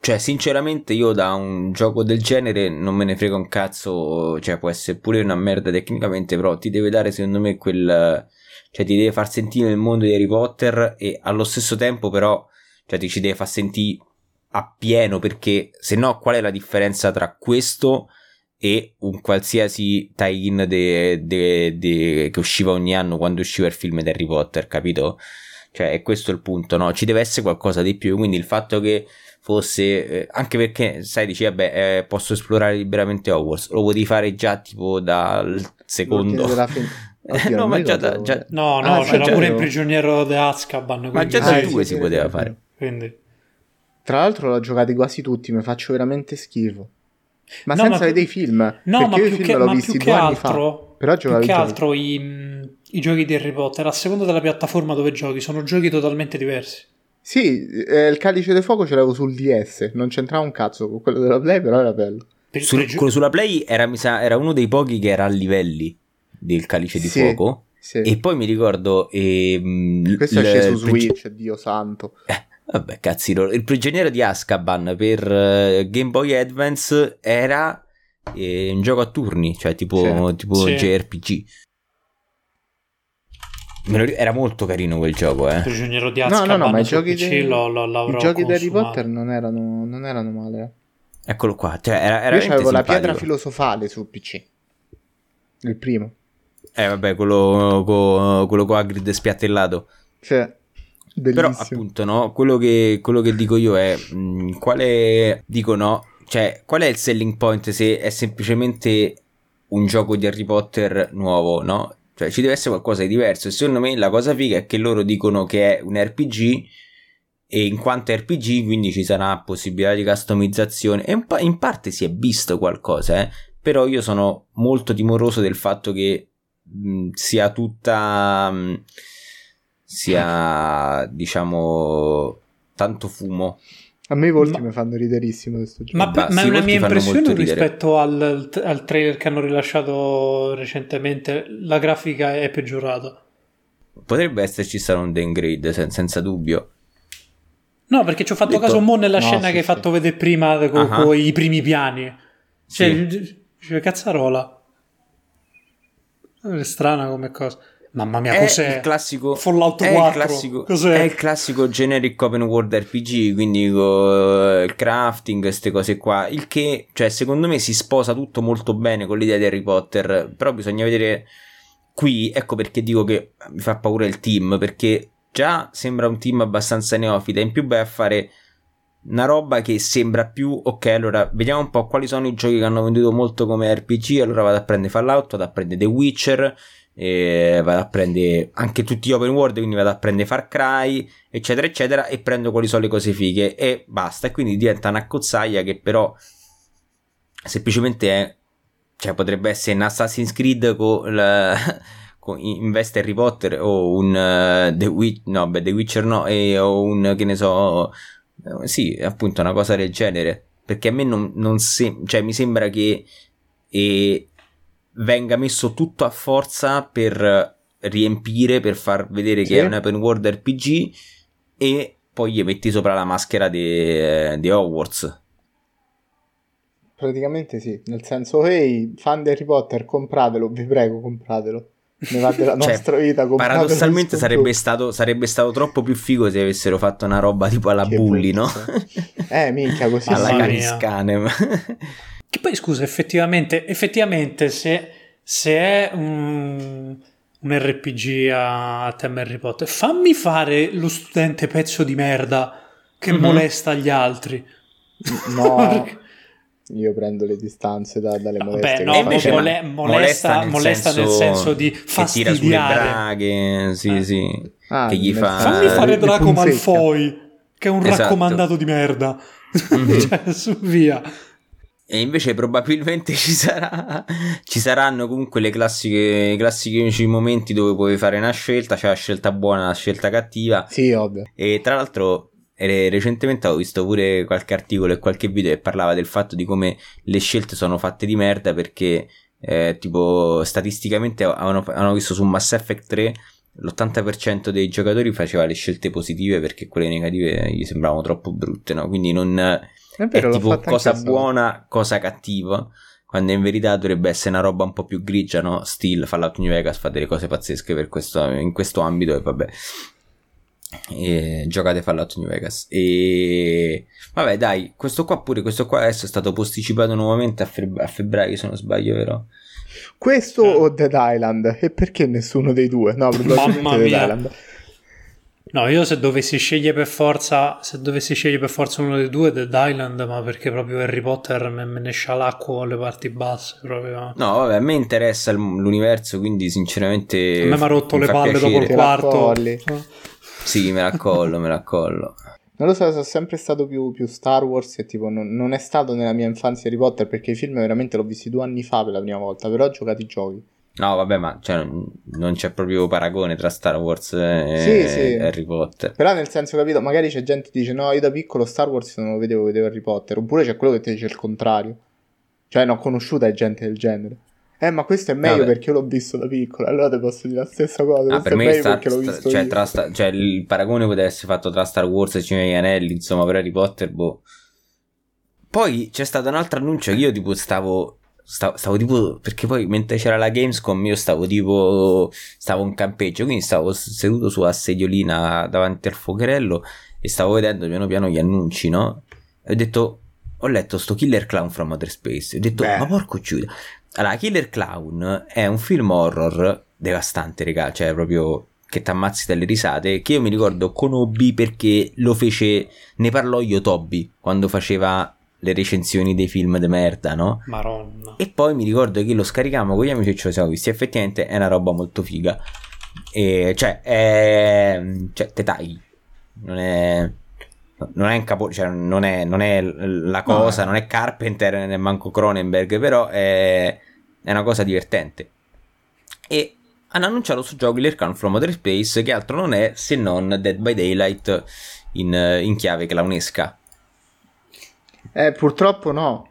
Cioè, sinceramente, io da un gioco del genere non me ne frega un cazzo. Cioè, può essere pure una merda tecnicamente, però ti deve dare, secondo me, quel. Cioè, ti deve far sentire il mondo di Harry Potter e allo stesso tempo, però, cioè, ti ci deve far sentire a pieno perché se no, qual è la differenza tra questo e un qualsiasi tie-in de- de- de- che usciva ogni anno quando usciva il film di Harry Potter, capito? Cioè, è questo il punto, no? Ci deve essere qualcosa di più. Quindi il fatto che fosse eh, anche perché sai dici vabbè eh, posso esplorare liberamente Hogwarts lo potevi fare già tipo dal secondo Oddio, no, ma già, da- già- No, no, Ah, c'era già pure il prigioniero di Azkaban. ma già da due si poteva fare. quindi- Tra l'altro l'ho giocati quasi tutti, mi faccio veramente schifo. Ma No, senza ma- vedere i film. No, perché ma io i più film che, l'ho ma visti più che altro, fa. Però più che altro i, i giochi di Harry Potter, a seconda della piattaforma dove giochi, sono giochi totalmente diversi. Sì, eh, il calice di fuoco ce l'avevo sul DS, non c'entrava un cazzo con quello della Play, però era bello. Sul- quello sulla Play era, mi sa, era uno dei pochi che era a livelli del calice di Sì, fuoco. Sì. E poi mi ricordo. ehm, Questo il- esce su il prigi- Switch, Dio santo. Eh, vabbè, cazzi, loro. il prigioniero di Azkaban per eh, Game Boy Advance era eh, un gioco a turni, cioè tipo, Sì. tipo Sì. JRPG. Era molto carino quel gioco, eh. prigioniero di No, Azkaban no, no, ma i giochi, PC dei- lo, lo, i giochi di Harry. Potter non erano, non erano male. eh. Eccolo qua, cioè era, era Io avevo la pietra filosofale su PC. Il primo. Eh, vabbè, quello con quello co Hagrid spiattellato. Cioè, Però bellissimo. appunto, no, quello che, quello che dico io è mh, quale dico no, cioè qual è il selling point se è semplicemente un gioco di Harry Potter nuovo, no? Cioè ci deve essere qualcosa di diverso secondo me la cosa figa è che loro dicono che è un RPG e in quanto RPG quindi ci sarà possibilità di customizzazione e in, pa- in parte si è visto qualcosa, eh? però io sono molto timoroso del fatto che mh, sia tutta mh, sia diciamo tanto fumo A me i volti Ma- mi fanno riderissimo questo gioco. Ma, Bah, ma è sì, una mia impressione rispetto al, al trailer che hanno rilasciato recentemente. La grafica è peggiorata. potrebbe esserci stato un downgrade sen- senza dubbio No, perché ci ho fatto Detto- caso mo nella No, scena sì, che hai sì. fatto vedere prima con Ah. i primi piani. Cioè, cioè, cazzarola. È strana come cosa. Mamma mia, è cos'è? il classico Fallout è 4. il classico, Cos'è? è il classico generic open world RPG quindi con il crafting queste cose qua il che cioè secondo me si sposa tutto molto bene con l'idea di Harry Potter però bisogna vedere qui ecco perché dico che mi fa paura il team perché già sembra un team abbastanza neofita in più vai a fare una roba che sembra più ok allora vediamo un po' quali sono i giochi che hanno venduto molto come RPG allora vado a prendere Fallout vado a prendere The Witcher e vado a prendere anche tutti gli open world quindi vado a prendere Far Cry eccetera eccetera e prendo quali sono le cose fighe e basta. E quindi diventa una cozzaia che però semplicemente è cioè potrebbe essere un Assassin's Creed con, la, con in veste Harry Potter o un eh, The Witcher no beh The Witcher no e, o un che ne so eh, sì appunto una cosa del genere. Perché a me non, non sem- cioè mi sembra che eh, venga messo tutto a forza per riempire per far vedere Sì. che è un open world RPG e poi gli metti sopra la maschera di di Hogwarts Praticamente sì, nel senso, ehi, fan di Harry Potter, compratelo, vi prego, compratelo. Ne va della Cioè, nostra vita. Paradossalmente sarebbe stato, sarebbe stato troppo più figo se avessero fatto una roba tipo alla Che Bully, no? brutto. Eh, minchia, così alla Mamma Che poi scusa, effettivamente, effettivamente se, se è un, un RPG a tema Harry Potter, fammi fare lo studente pezzo di merda che Mhm. molesta gli altri. No, io prendo le distanze da- dalle Vabbè, molestie. no, E fa invece mole- molesta, molesta nel senso di che tira sulle fastidiare. braghe, sì, Eh. sì. Ah, che gli nel fa- senso- Fammi fare Draco. Malfoy, che è un Esatto. raccomandato di merda. Mhm. cioè, su via. E invece probabilmente ci, sarà, ci saranno comunque le classiche, i classici momenti dove puoi fare una scelta, c'è la scelta buona, la scelta cattiva. Sì, ovvio. E tra l'altro recentemente ho visto pure qualche articolo e qualche video che parlava del fatto di come le scelte sono fatte di merda perché eh, tipo statisticamente avevano, avevano visto su Mass Effect 3 l'80% dei giocatori faceva le scelte positive perché quelle negative gli sembravano troppo brutte, no? Quindi non È è vero, l'ho tipo cosa buona, cosa cattiva. Quando in verità dovrebbe essere una roba un po' più grigia, no? Steel, Fallout New Vegas fa delle cose pazzesche per questo, in questo ambito e vabbè. E giocate Fallout New Vegas. E vabbè, dai, questo qua pure, questo qua adesso è stato posticipato nuovamente a, febbraio, a febbraio, se non sbaglio, vero? Questo Eh. o Dead Island? E perché nessuno dei due? No, probabilmente Mamma Dead mia. Island. No, io se dovessi scegliere per forza, se dovessi scegliere per forza uno dei due, Dead Island, ma perché proprio Harry Potter me, me ne scialacquo alle parti basse. Proprio. No, vabbè, a me interessa l'universo, quindi sinceramente. A me mi ha rotto le palle piacere. dopo il quarto. Sì, me la collo, me la collo. Non lo so, sono sempre stato più, più Star Wars e tipo non, non, è stato nella mia infanzia Harry Potter perché i film veramente l'ho visti due anni fa per la prima volta, però ho giocato i giochi. No, vabbè, ma cioè, non c'è proprio paragone tra Star Wars e sì, sì. Harry Potter. Però nel senso, capito, magari c'è gente che dice no, io da piccolo Star Wars non lo vedevo, vedevo Harry Potter. Oppure c'è quello che ti dice il contrario. Cioè, non ho conosciuta gente del genere. Eh, ma questo è meglio Vabbè. perché io l'ho visto da piccolo. Allora ti posso dire la stessa cosa. Ah, per me sta, visto cioè, tra, cioè, il paragone poteva essere fatto tra Star Wars e degli Anelli, insomma, per Harry Potter, boh. Poi c'è stato un altro annuncio che io tipo stavo Stavo, stavo, tipo perché poi mentre c'era la Gamescom io stavo tipo stavo in campeggio quindi stavo seduto sulla sediolina davanti al fuocherello e stavo vedendo piano piano gli annunci no? E ho detto ho letto sto Killer Clown from Outer Space. Ho detto Beh. ma porco giuda. Allora Killer Clown è un film horror devastante raga cioè proprio che ti ammazzi dalle risate che io mi ricordo conobbi perché lo fece ne parlò io Toby quando faceva le recensioni dei film de merda, no? Maronna. E poi mi ricordo che lo scaricavamo con gli amici e ce lo siamo visti. Effettivamente è una roba molto figa. E cioè, è. cioè, te tagli. Non è. Non è in capo, cioè non è, non è la cosa, no. non è Carpenter né manco Cronenberg, però è, è una cosa divertente. E hanno annunciato su gioco Killer from Outer Space, che altro non è se non Dead by Daylight in, in chiave clownesca. Eh, purtroppo no.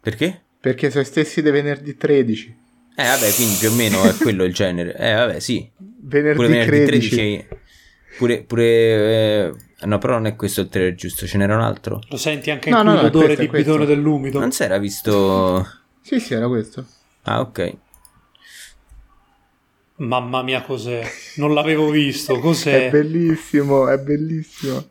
Perché? Perché sono stessi dei venerdì 13. Eh, vabbè, quindi più o meno è quello il genere. Eh, vabbè, sì. Venerdì, pure venerdì 13. 13 pure, pure eh, no, però non è questo il trailer giusto, ce n'era un altro. Lo senti anche no, in no, no, l'odore questo, di questo. bidone dell'umido. Non si era visto... sì, sì, era questo. Ah, ok. Mamma mia, cos'è? Non l'avevo visto, cos'è? è bellissimo, è bellissimo.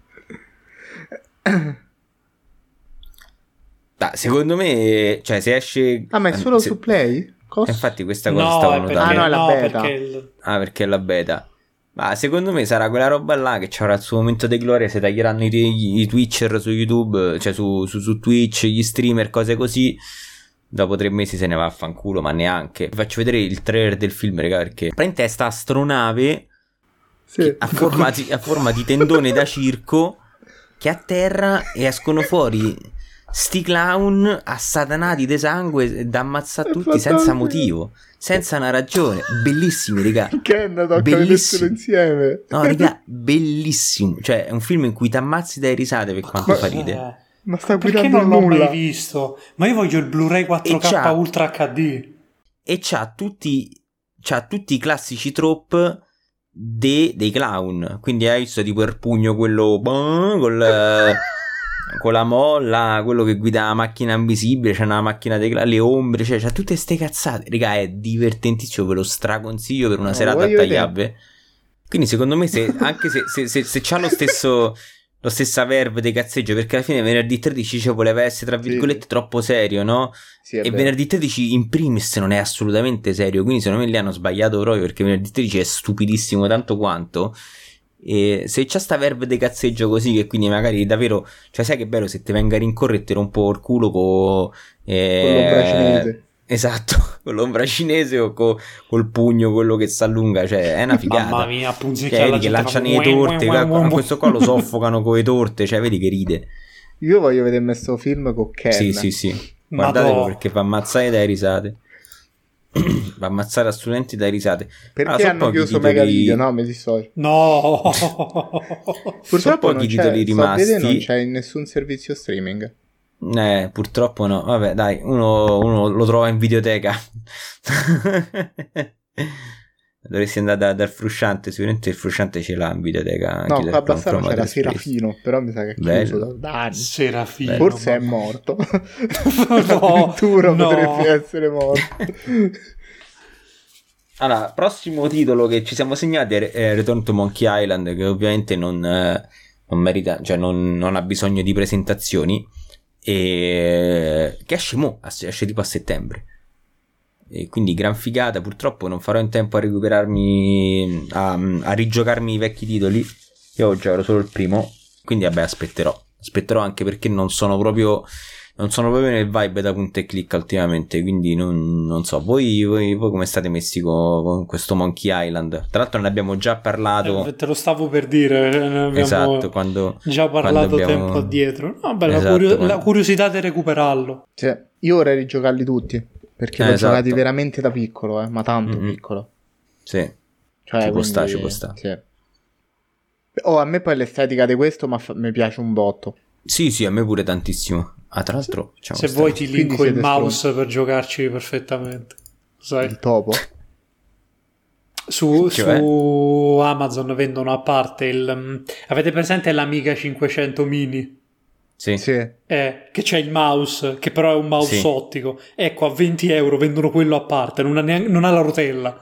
Da, secondo me, cioè, se esce. Ah, ma è solo se... su Play? Cosa? Infatti, questa cosa no, stavo notando. Ah, no, è la no, beta. Perché il... Ah, perché è la beta. Ma secondo me sarà quella roba là che avrà il suo momento di gloria. Se taglieranno i, i, i Twitcher su YouTube, cioè su, su, su, Twitch, gli streamer, cose così. Dopo tre mesi se ne va a fanculo, ma neanche. Vi faccio vedere il trailer del film, raga, perché prende questa astronave sì. a, forma di, a forma di tendone da circo che atterra e escono fuori sti clown assatanati di sangue da ammazzare tutti senza motivo, senza una ragione. Bellissimi, raga. Che tocca bellissimo insieme. No, raga, bellissimo. Cioè, è un film in cui ti ammazzi dai risate per quanto ma, fa ride. Eh, ma sta Perché non l'ho nulla. mai visto? Ma io voglio il Blu-ray 4K Ultra HD. E c'ha tutti, c'ha tutti i classici trope de, dei clown. Quindi hai visto tipo il pugno quello col con la molla, quello che guida la macchina invisibile, c'è una macchina dei le ombre, cioè c'ha tutte ste cazzate. Raga, è divertentissimo, ve lo straconsiglio per una no, serata a tagliave. Quindi secondo me se, anche se, se, se, se c'ha lo stesso lo stessa verve dei cazzeggio perché alla fine venerdì 13 cioè, voleva essere tra virgolette sì. troppo serio no? Sì, e vero. venerdì 13 in primis non è assolutamente serio quindi secondo me li hanno sbagliato proprio perché venerdì 13 è stupidissimo tanto quanto e se c'è sta verve di cazzeggio così, che quindi magari davvero, cioè, sai che bello se ti venga a rincorrere un po' il culo con, eh, con l'ombra cinese. Esatto, con l'ombra cinese o con, col pugno, quello che si allunga, cioè è una figata. Mamma mia, punzicchia cioè, che lanciano le torte, a questo qua lo soffocano con le torte, cioè vedi che ride. Io voglio vedermi questo film con Ken. Sì, sì, sì. Guardatelo perché fa ammazzare dai risate. va a ammazzare a studenti dai risate. Perché allora, hanno chiuso titoli... Mega Video? No, mi dissocio. No! purtroppo non c'è, rimasti. non c'è in nessun servizio streaming. Eh, purtroppo no. Vabbè, dai, uno, uno lo trova in videoteca. Dovresti andare da, dal frusciante, sicuramente il frusciante ce l'ha in videoteca. No, qua a Bassano c'era Serafino, però mi sa che è chiuso da, da anni. Serafino. Forse è morto. no, Addirittura no. potrebbe essere morto. allora, prossimo titolo che ci siamo segnati è Return to Monkey Island, che ovviamente non, eh, non merita, cioè non, non, ha bisogno di presentazioni, e che esce mo, esce tipo a settembre. E quindi gran figata, purtroppo non farò in tempo a recuperarmi, a, a rigiocarmi i vecchi titoli. Io oggi ero solo il primo, quindi vabbè aspetterò. Aspetterò anche perché non sono proprio non sono proprio nel vibe da punta e click ultimamente, quindi non, non so, voi, voi, voi, come state messi con, con, questo Monkey Island? Tra l'altro ne abbiamo già parlato. Eh, te lo stavo per dire, ne abbiamo esatto, quando, già parlato quando abbiamo... tempo addietro. No, beh, esatto, la, curio- quando... la, curiosità di recuperarlo. Cioè, io vorrei rigiocarli tutti, perché eh, li ho esatto. giocati veramente da piccolo, eh, ma tanto mm-hmm. piccolo. Sì, cioè, ci può stare, ci può stare. Sì. Oh, a me poi l'estetica di questo mi piace un botto. Sì, sì, a me pure tantissimo. Ah, tra l'altro, se vuoi ti linko il mouse stronzi. per giocarci perfettamente. Sai? Il topo. Su, su Amazon vendono a parte il. Um, avete presente l'Amiga 500 mini? Sì. sì. Eh, che c'è il mouse, che però è un mouse sì. ottico. Ecco, a 20 euro vendono quello a parte, non ha, neanche, non ha la rotella.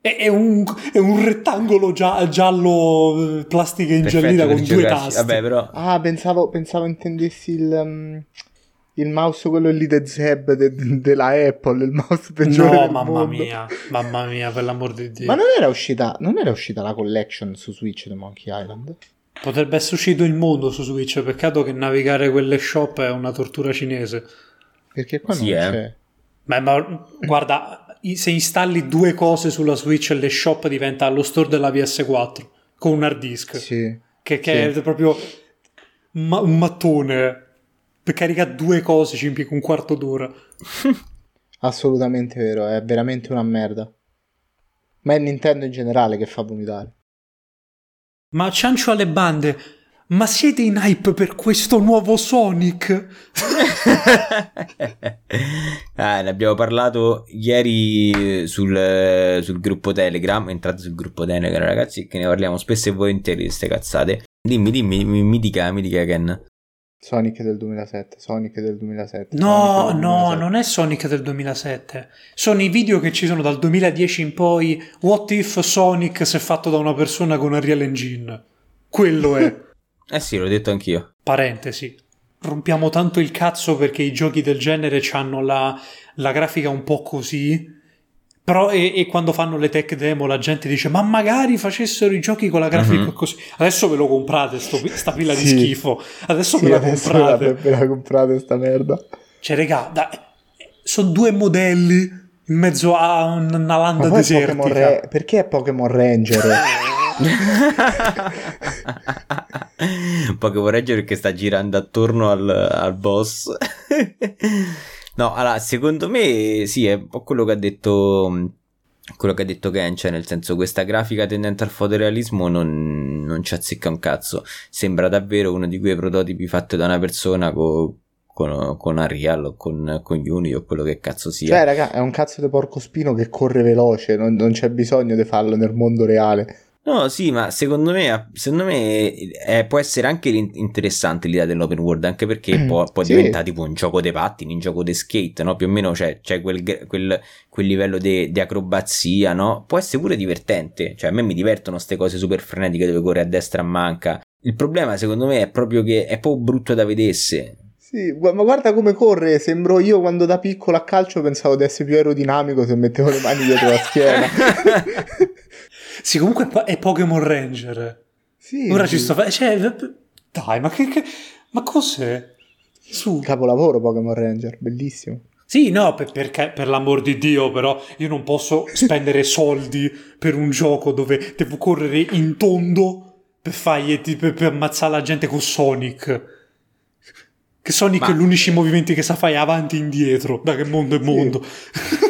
È, è, un, è un, rettangolo gia- giallo eh, plastica ingiallita con due tasti. Vabbè, però... Ah, pensavo, pensavo intendessi il. Um il mouse quello lì de Zeb de, de, della Apple, il mouse peggiore no, mamma mondo. mia, mamma mia, per l'amor di Dio. Ma non era uscita, non era uscita la collection su Switch di Monkey Island? Potrebbe essere uscito il mondo su Switch, peccato che navigare quelle shop è una tortura cinese. Perché qua sì, non eh. c'è. Beh, ma guarda, se installi due cose sulla Switch le shop diventa lo store della PS4 con un hard disk. Sì. Che, che sì. è proprio ma- un mattone per caricare due cose ci impiega un quarto d'ora. Assolutamente vero, è veramente una merda. Ma è Nintendo in generale che fa vomitare. Ma ciancio alle bande, ma siete in hype per questo nuovo Sonic? ah, ne abbiamo parlato ieri sul, sul, gruppo Telegram. Entrate sul gruppo Telegram, ragazzi, che ne parliamo spesso e volentieri di queste cazzate. Dimmi, dimmi, mi, mi dica, mi dica Ken. Sonic del 2007, Sonic del 2007. No, del 2007. no, non è Sonic del 2007. Sono i video che ci sono dal 2010 in poi. What if Sonic si è fatto da una persona con Unreal Engine? Quello è. eh sì, l'ho detto anch'io. Parentesi. Rompiamo tanto il cazzo perché i giochi del genere hanno la, la grafica un po' così però e, e, quando fanno le tech demo la gente dice ma magari facessero i giochi con la grafica mm-hmm. così. Adesso ve lo comprate sto, sta pila sì. di schifo. Adesso sì, ve la comprate. Ve la comprate sta merda. Cioè regà, da, sono due modelli in mezzo a una landa desertica. Re... Perché è Pokémon Ranger? Pokémon Ranger perché sta girando attorno al, al boss. No, allora, secondo me sì, è un po' quello che ha detto quello che ha detto Ken, cioè nel senso questa grafica tendente al fotorealismo non, non ci azzecca un cazzo, sembra davvero uno di quei prototipi fatti da una persona co, con, con Unreal o con, con Unity o quello che cazzo sia. Cioè raga, è un cazzo di porco spino che corre veloce, non, non c'è bisogno di farlo nel mondo reale. No, sì, ma secondo me, secondo me eh, può essere anche interessante l'idea dell'open world, anche perché mm, può, può sì. diventare tipo un gioco dei pattini, un gioco di skate, no? Più o meno c'è, c'è quel, quel, quel, livello di acrobazia, no? Può essere pure divertente, cioè a me mi divertono queste cose super frenetiche dove corre a destra a manca. Il problema secondo me è proprio che è proprio brutto da vedesse. Sì, ma guarda come corre, sembro io quando da piccolo a calcio pensavo di essere più aerodinamico se mettevo le mani dietro la schiena. Sì, comunque è Pokémon Ranger. Sì. Ora sì. ci sto facendo. Cioè, dai, ma che, che... Ma cos'è? Su. Capolavoro Pokémon Ranger, bellissimo. Sì, no, per, perché, per l'amor di Dio, però io non posso spendere soldi per un gioco dove devo correre in tondo per, fargli, per, per ammazzare la gente con Sonic. Che Sonic Ma... è l'unico movimento che sa fare avanti e indietro, da che mondo è mondo. Sì.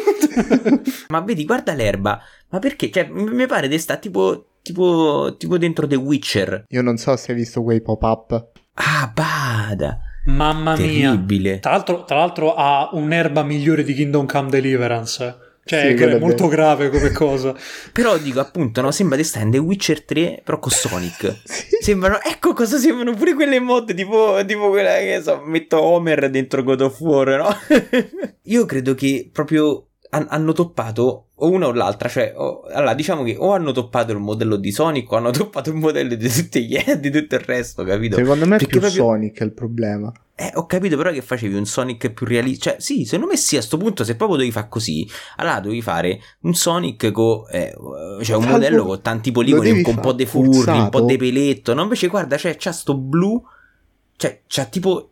Ma vedi, guarda l'erba. Ma perché? Cioè, mi pare di sta tipo, tipo, tipo dentro The Witcher. Io non so se hai visto quei pop-up. Ah, bada. Mamma Terribile. mia. Tra l'altro, tra l'altro ha un'erba migliore di Kingdom Come Deliverance. Cioè, sì, è molto grave come cosa. però dico appunto, no, sembra di stare in The Witcher 3, però con Sonic. sì. Sembrano, ecco cosa sembrano pure quelle mod, tipo, tipo quella che so, metto Homer dentro God of War, no? Io credo che proprio han- hanno toppato o una o l'altra, cioè, o- allora diciamo che o hanno toppato il modello di Sonic o hanno toppato il modello di, tutti gli, di tutto il resto, capito? Secondo me è Perché più proprio- Sonic è il problema. Eh, ho capito però che facevi un Sonic più realista. Cioè, sì, secondo me sì, a sto punto, se proprio dovevi fare così, allora dovevi fare un Sonic con. Eh, cioè, un Salvo- modello con tanti poligoni, devi con un po' di furri, un po' di peletto. No, invece, guarda, cioè, c'ha sto blu. Cioè, c'ha tipo.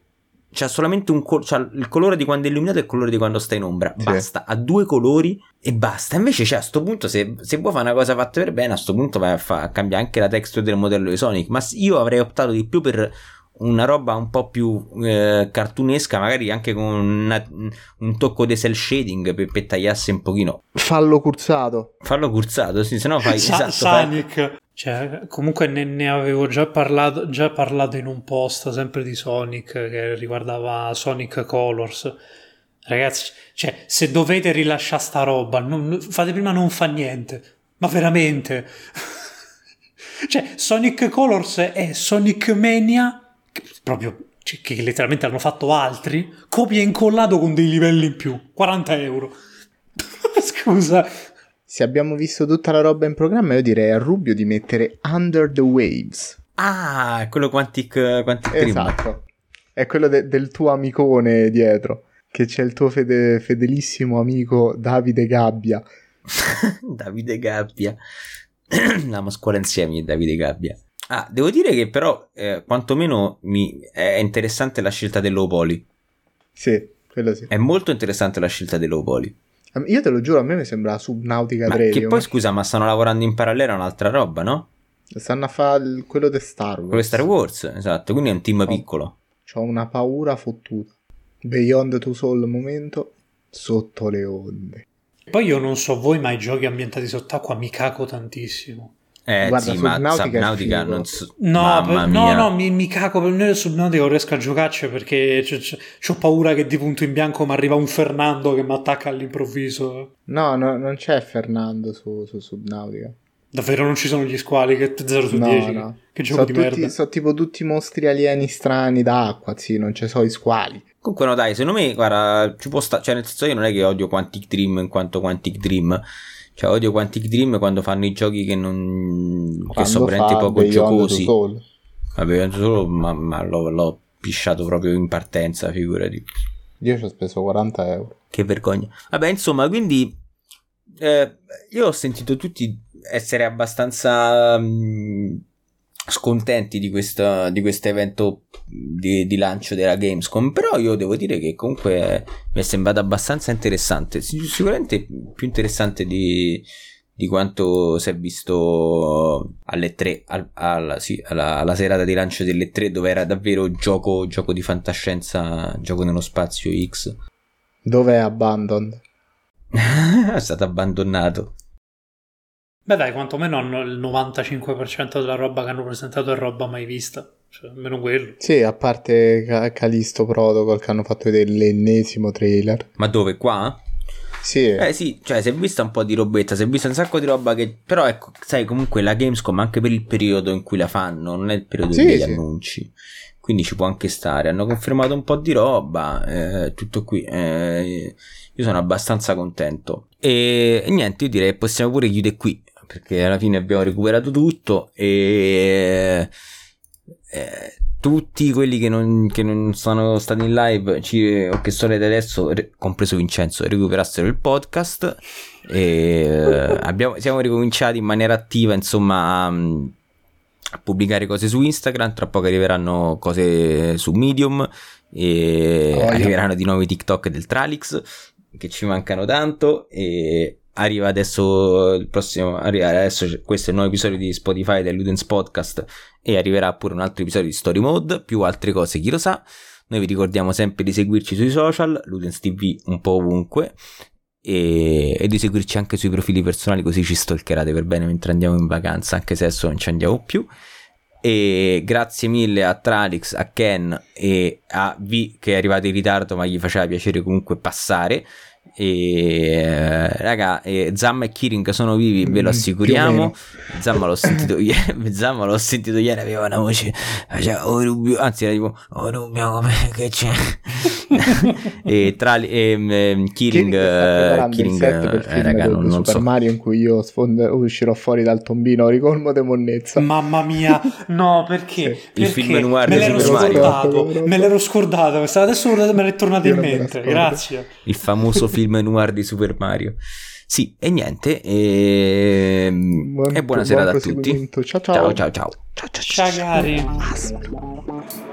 C'ha solamente un colore. C'ha il colore di quando è illuminato e il colore di quando sta in ombra. Sì. Basta. Ha due colori e basta. Invece, cioè, a sto punto, se, se vuoi fare una cosa fatta per bene, a sto punto vai a, fa- a cambiare anche la texture del modello di Sonic. Ma io avrei optato di più per una roba un po' più eh, cartunesca, magari anche con una- un tocco di cell shading per, per tagliarsi un pochino. Fallo curzato. Farlo curzato, sì, sennò fai Sa- esatto, fai- Sonic. Cioè, comunque ne, ne avevo già parlato, già parlato in un post sempre di Sonic che riguardava Sonic Colors. Ragazzi, cioè, se dovete rilasciare sta roba, non- fate prima non fa niente. Ma veramente. cioè, Sonic Colors è Sonic Mania, che proprio cioè, che letteralmente hanno fatto altri, copia e incollato con dei livelli in più. 40 euro. Scusa. Se abbiamo visto tutta la roba in programma, io direi a Rubio di mettere Under the Waves. Ah, è quello Quantic, Quantic Dream. Esatto. È quello de- del tuo amicone dietro. Che c'è il tuo fede- fedelissimo amico Davide Gabbia. Davide Gabbia. Andiamo a scuola insieme, Davide Gabbia. Ah, devo dire che però, eh, quantomeno mi, è interessante la scelta del low poly. Sì, quello sì. È molto interessante la scelta del low poly. Io te lo giuro, a me mi sembra Subnautica Ma 3. che poi, scusa, ma stanno lavorando in parallelo a un'altra roba, no? Stanno a fare il- quello di Star Wars. Quello di Star Wars, esatto, quindi è un team Oh. piccolo. C'ho una paura fottuta. Beyond Two Soul momento sotto le onde. Poi io non so voi, ma i giochi ambientati sott'acqua mi caco tantissimo. Eh Guarda, sì, ma Subnautica Subnautica non so... No, Mamma per- mia. no, no, mi, mi caco per nel Subnautica non riesco a giocarci perché ho paura che di punto in bianco mi arriva un Fernando che mi attacca all'improvviso. No, no, non c'è Fernando su, su Subnautica. Davvero non ci sono gli squali che 0 su No, 10. no. Che gioco Sono di tutti, merda. so tipo tutti mostri alieni strani d'acqua, sì, non ci so i squali. Comunque no dai, secondo me, guarda, ci può stare, cioè nel senso io non è che odio Quantic Dream in quanto Quantic Dream, cioè odio Quantic Dream quando fanno i giochi che non... che Quando sono veramente poco giocosi. Vabbè, solo, ma, ma l'ho, l'ho pisciato proprio in partenza, figurati. Io ci ho speso 40 euro. Che vergogna. Vabbè, insomma, quindi eh, io ho sentito tutti essere abbastanza mh, scontenti di questo, di questo evento di, di lancio della Gamescom, però io devo dire che comunque mi è sembrato abbastanza interessante, Sic- sicuramente più interessante di, di quanto si è visto alle 3, al- alla, sì, alla, alla serata di lancio delle 3 dove era davvero gioco, gioco di fantascienza, gioco nello spazio X. Dov'è Abandoned? è stato abbandonato. Beh dai, quantomeno hanno il 95% della roba che hanno presentato è roba mai vista. Cioè, almeno quello. Sì, a parte Ca- Callisto Protocol che hanno fatto vedere l'ennesimo trailer. Ma dove? Qua? Sì, Eh sì, cioè si è vista un po' di robetta, si è vista un sacco di roba che... Però ecco, sai, comunque la Gamescom anche per il periodo in cui la fanno, non è il periodo Sì, degli sì. annunci. Quindi ci può anche stare. Hanno confermato un po' di roba, eh, tutto qui. eh, io sono abbastanza contento. E, e niente, io direi possiamo pure chiudere qui, perché alla fine abbiamo recuperato tutto e... eh, tutti quelli che non, che non sono stati in live ci, o che sono da adesso, re- compreso Vincenzo, recuperassero il podcast. E, eh, abbiamo- siamo ricominciati in maniera attiva, insomma, a, a pubblicare cose su Instagram. Tra poco arriveranno cose su Medium. E Voglia. arriveranno di nuovo i TikTok del Tralix che ci mancano tanto. E arriva adesso il prossimo. Arriva adesso questo è il nuovo episodio di Spotify del Ludens Podcast. E arriverà pure un altro episodio di Story Mode. Più altre cose, chi lo sa. Noi vi ricordiamo sempre di seguirci sui social, Ludens TV un po' ovunque. E, e di seguirci anche sui profili personali, così ci stalkerate per bene mentre andiamo in vacanza, anche se adesso non ci andiamo più. E grazie mille a Tralix, a Ken e a V che è arrivato in ritardo, ma gli faceva piacere comunque passare. E eh, raga, eh, Zamma e Kiring sono vivi, ve lo Mm, assicuriamo. Zamma l'ho sentito ieri. Zamma l'ho sentito ieri, aveva una voce. faceva, "Oh, Rubio", anzi, era tipo Oh Rubio, come che c'è? e tra ehm, ehm, Kiring, Kiring eh, il Kiring, il eh, film raga, non, non Super so. Mario in cui io sfond- uscirò fuori dal tombino ricolmo di monnezza. Mamma mia, no, perché? Sì. Il Perché? film noir me di l'ero scordato, me l'ero scordato, questa- adesso me l'è tornato Io in mente, grazie. il famoso film noir di Super Mario. Sì, e niente. ehm, Buon- e buona buon serata a tutti. Ciao, ciao. ciao ciao ciao. ciao, ciao, ciao. Ciao cari.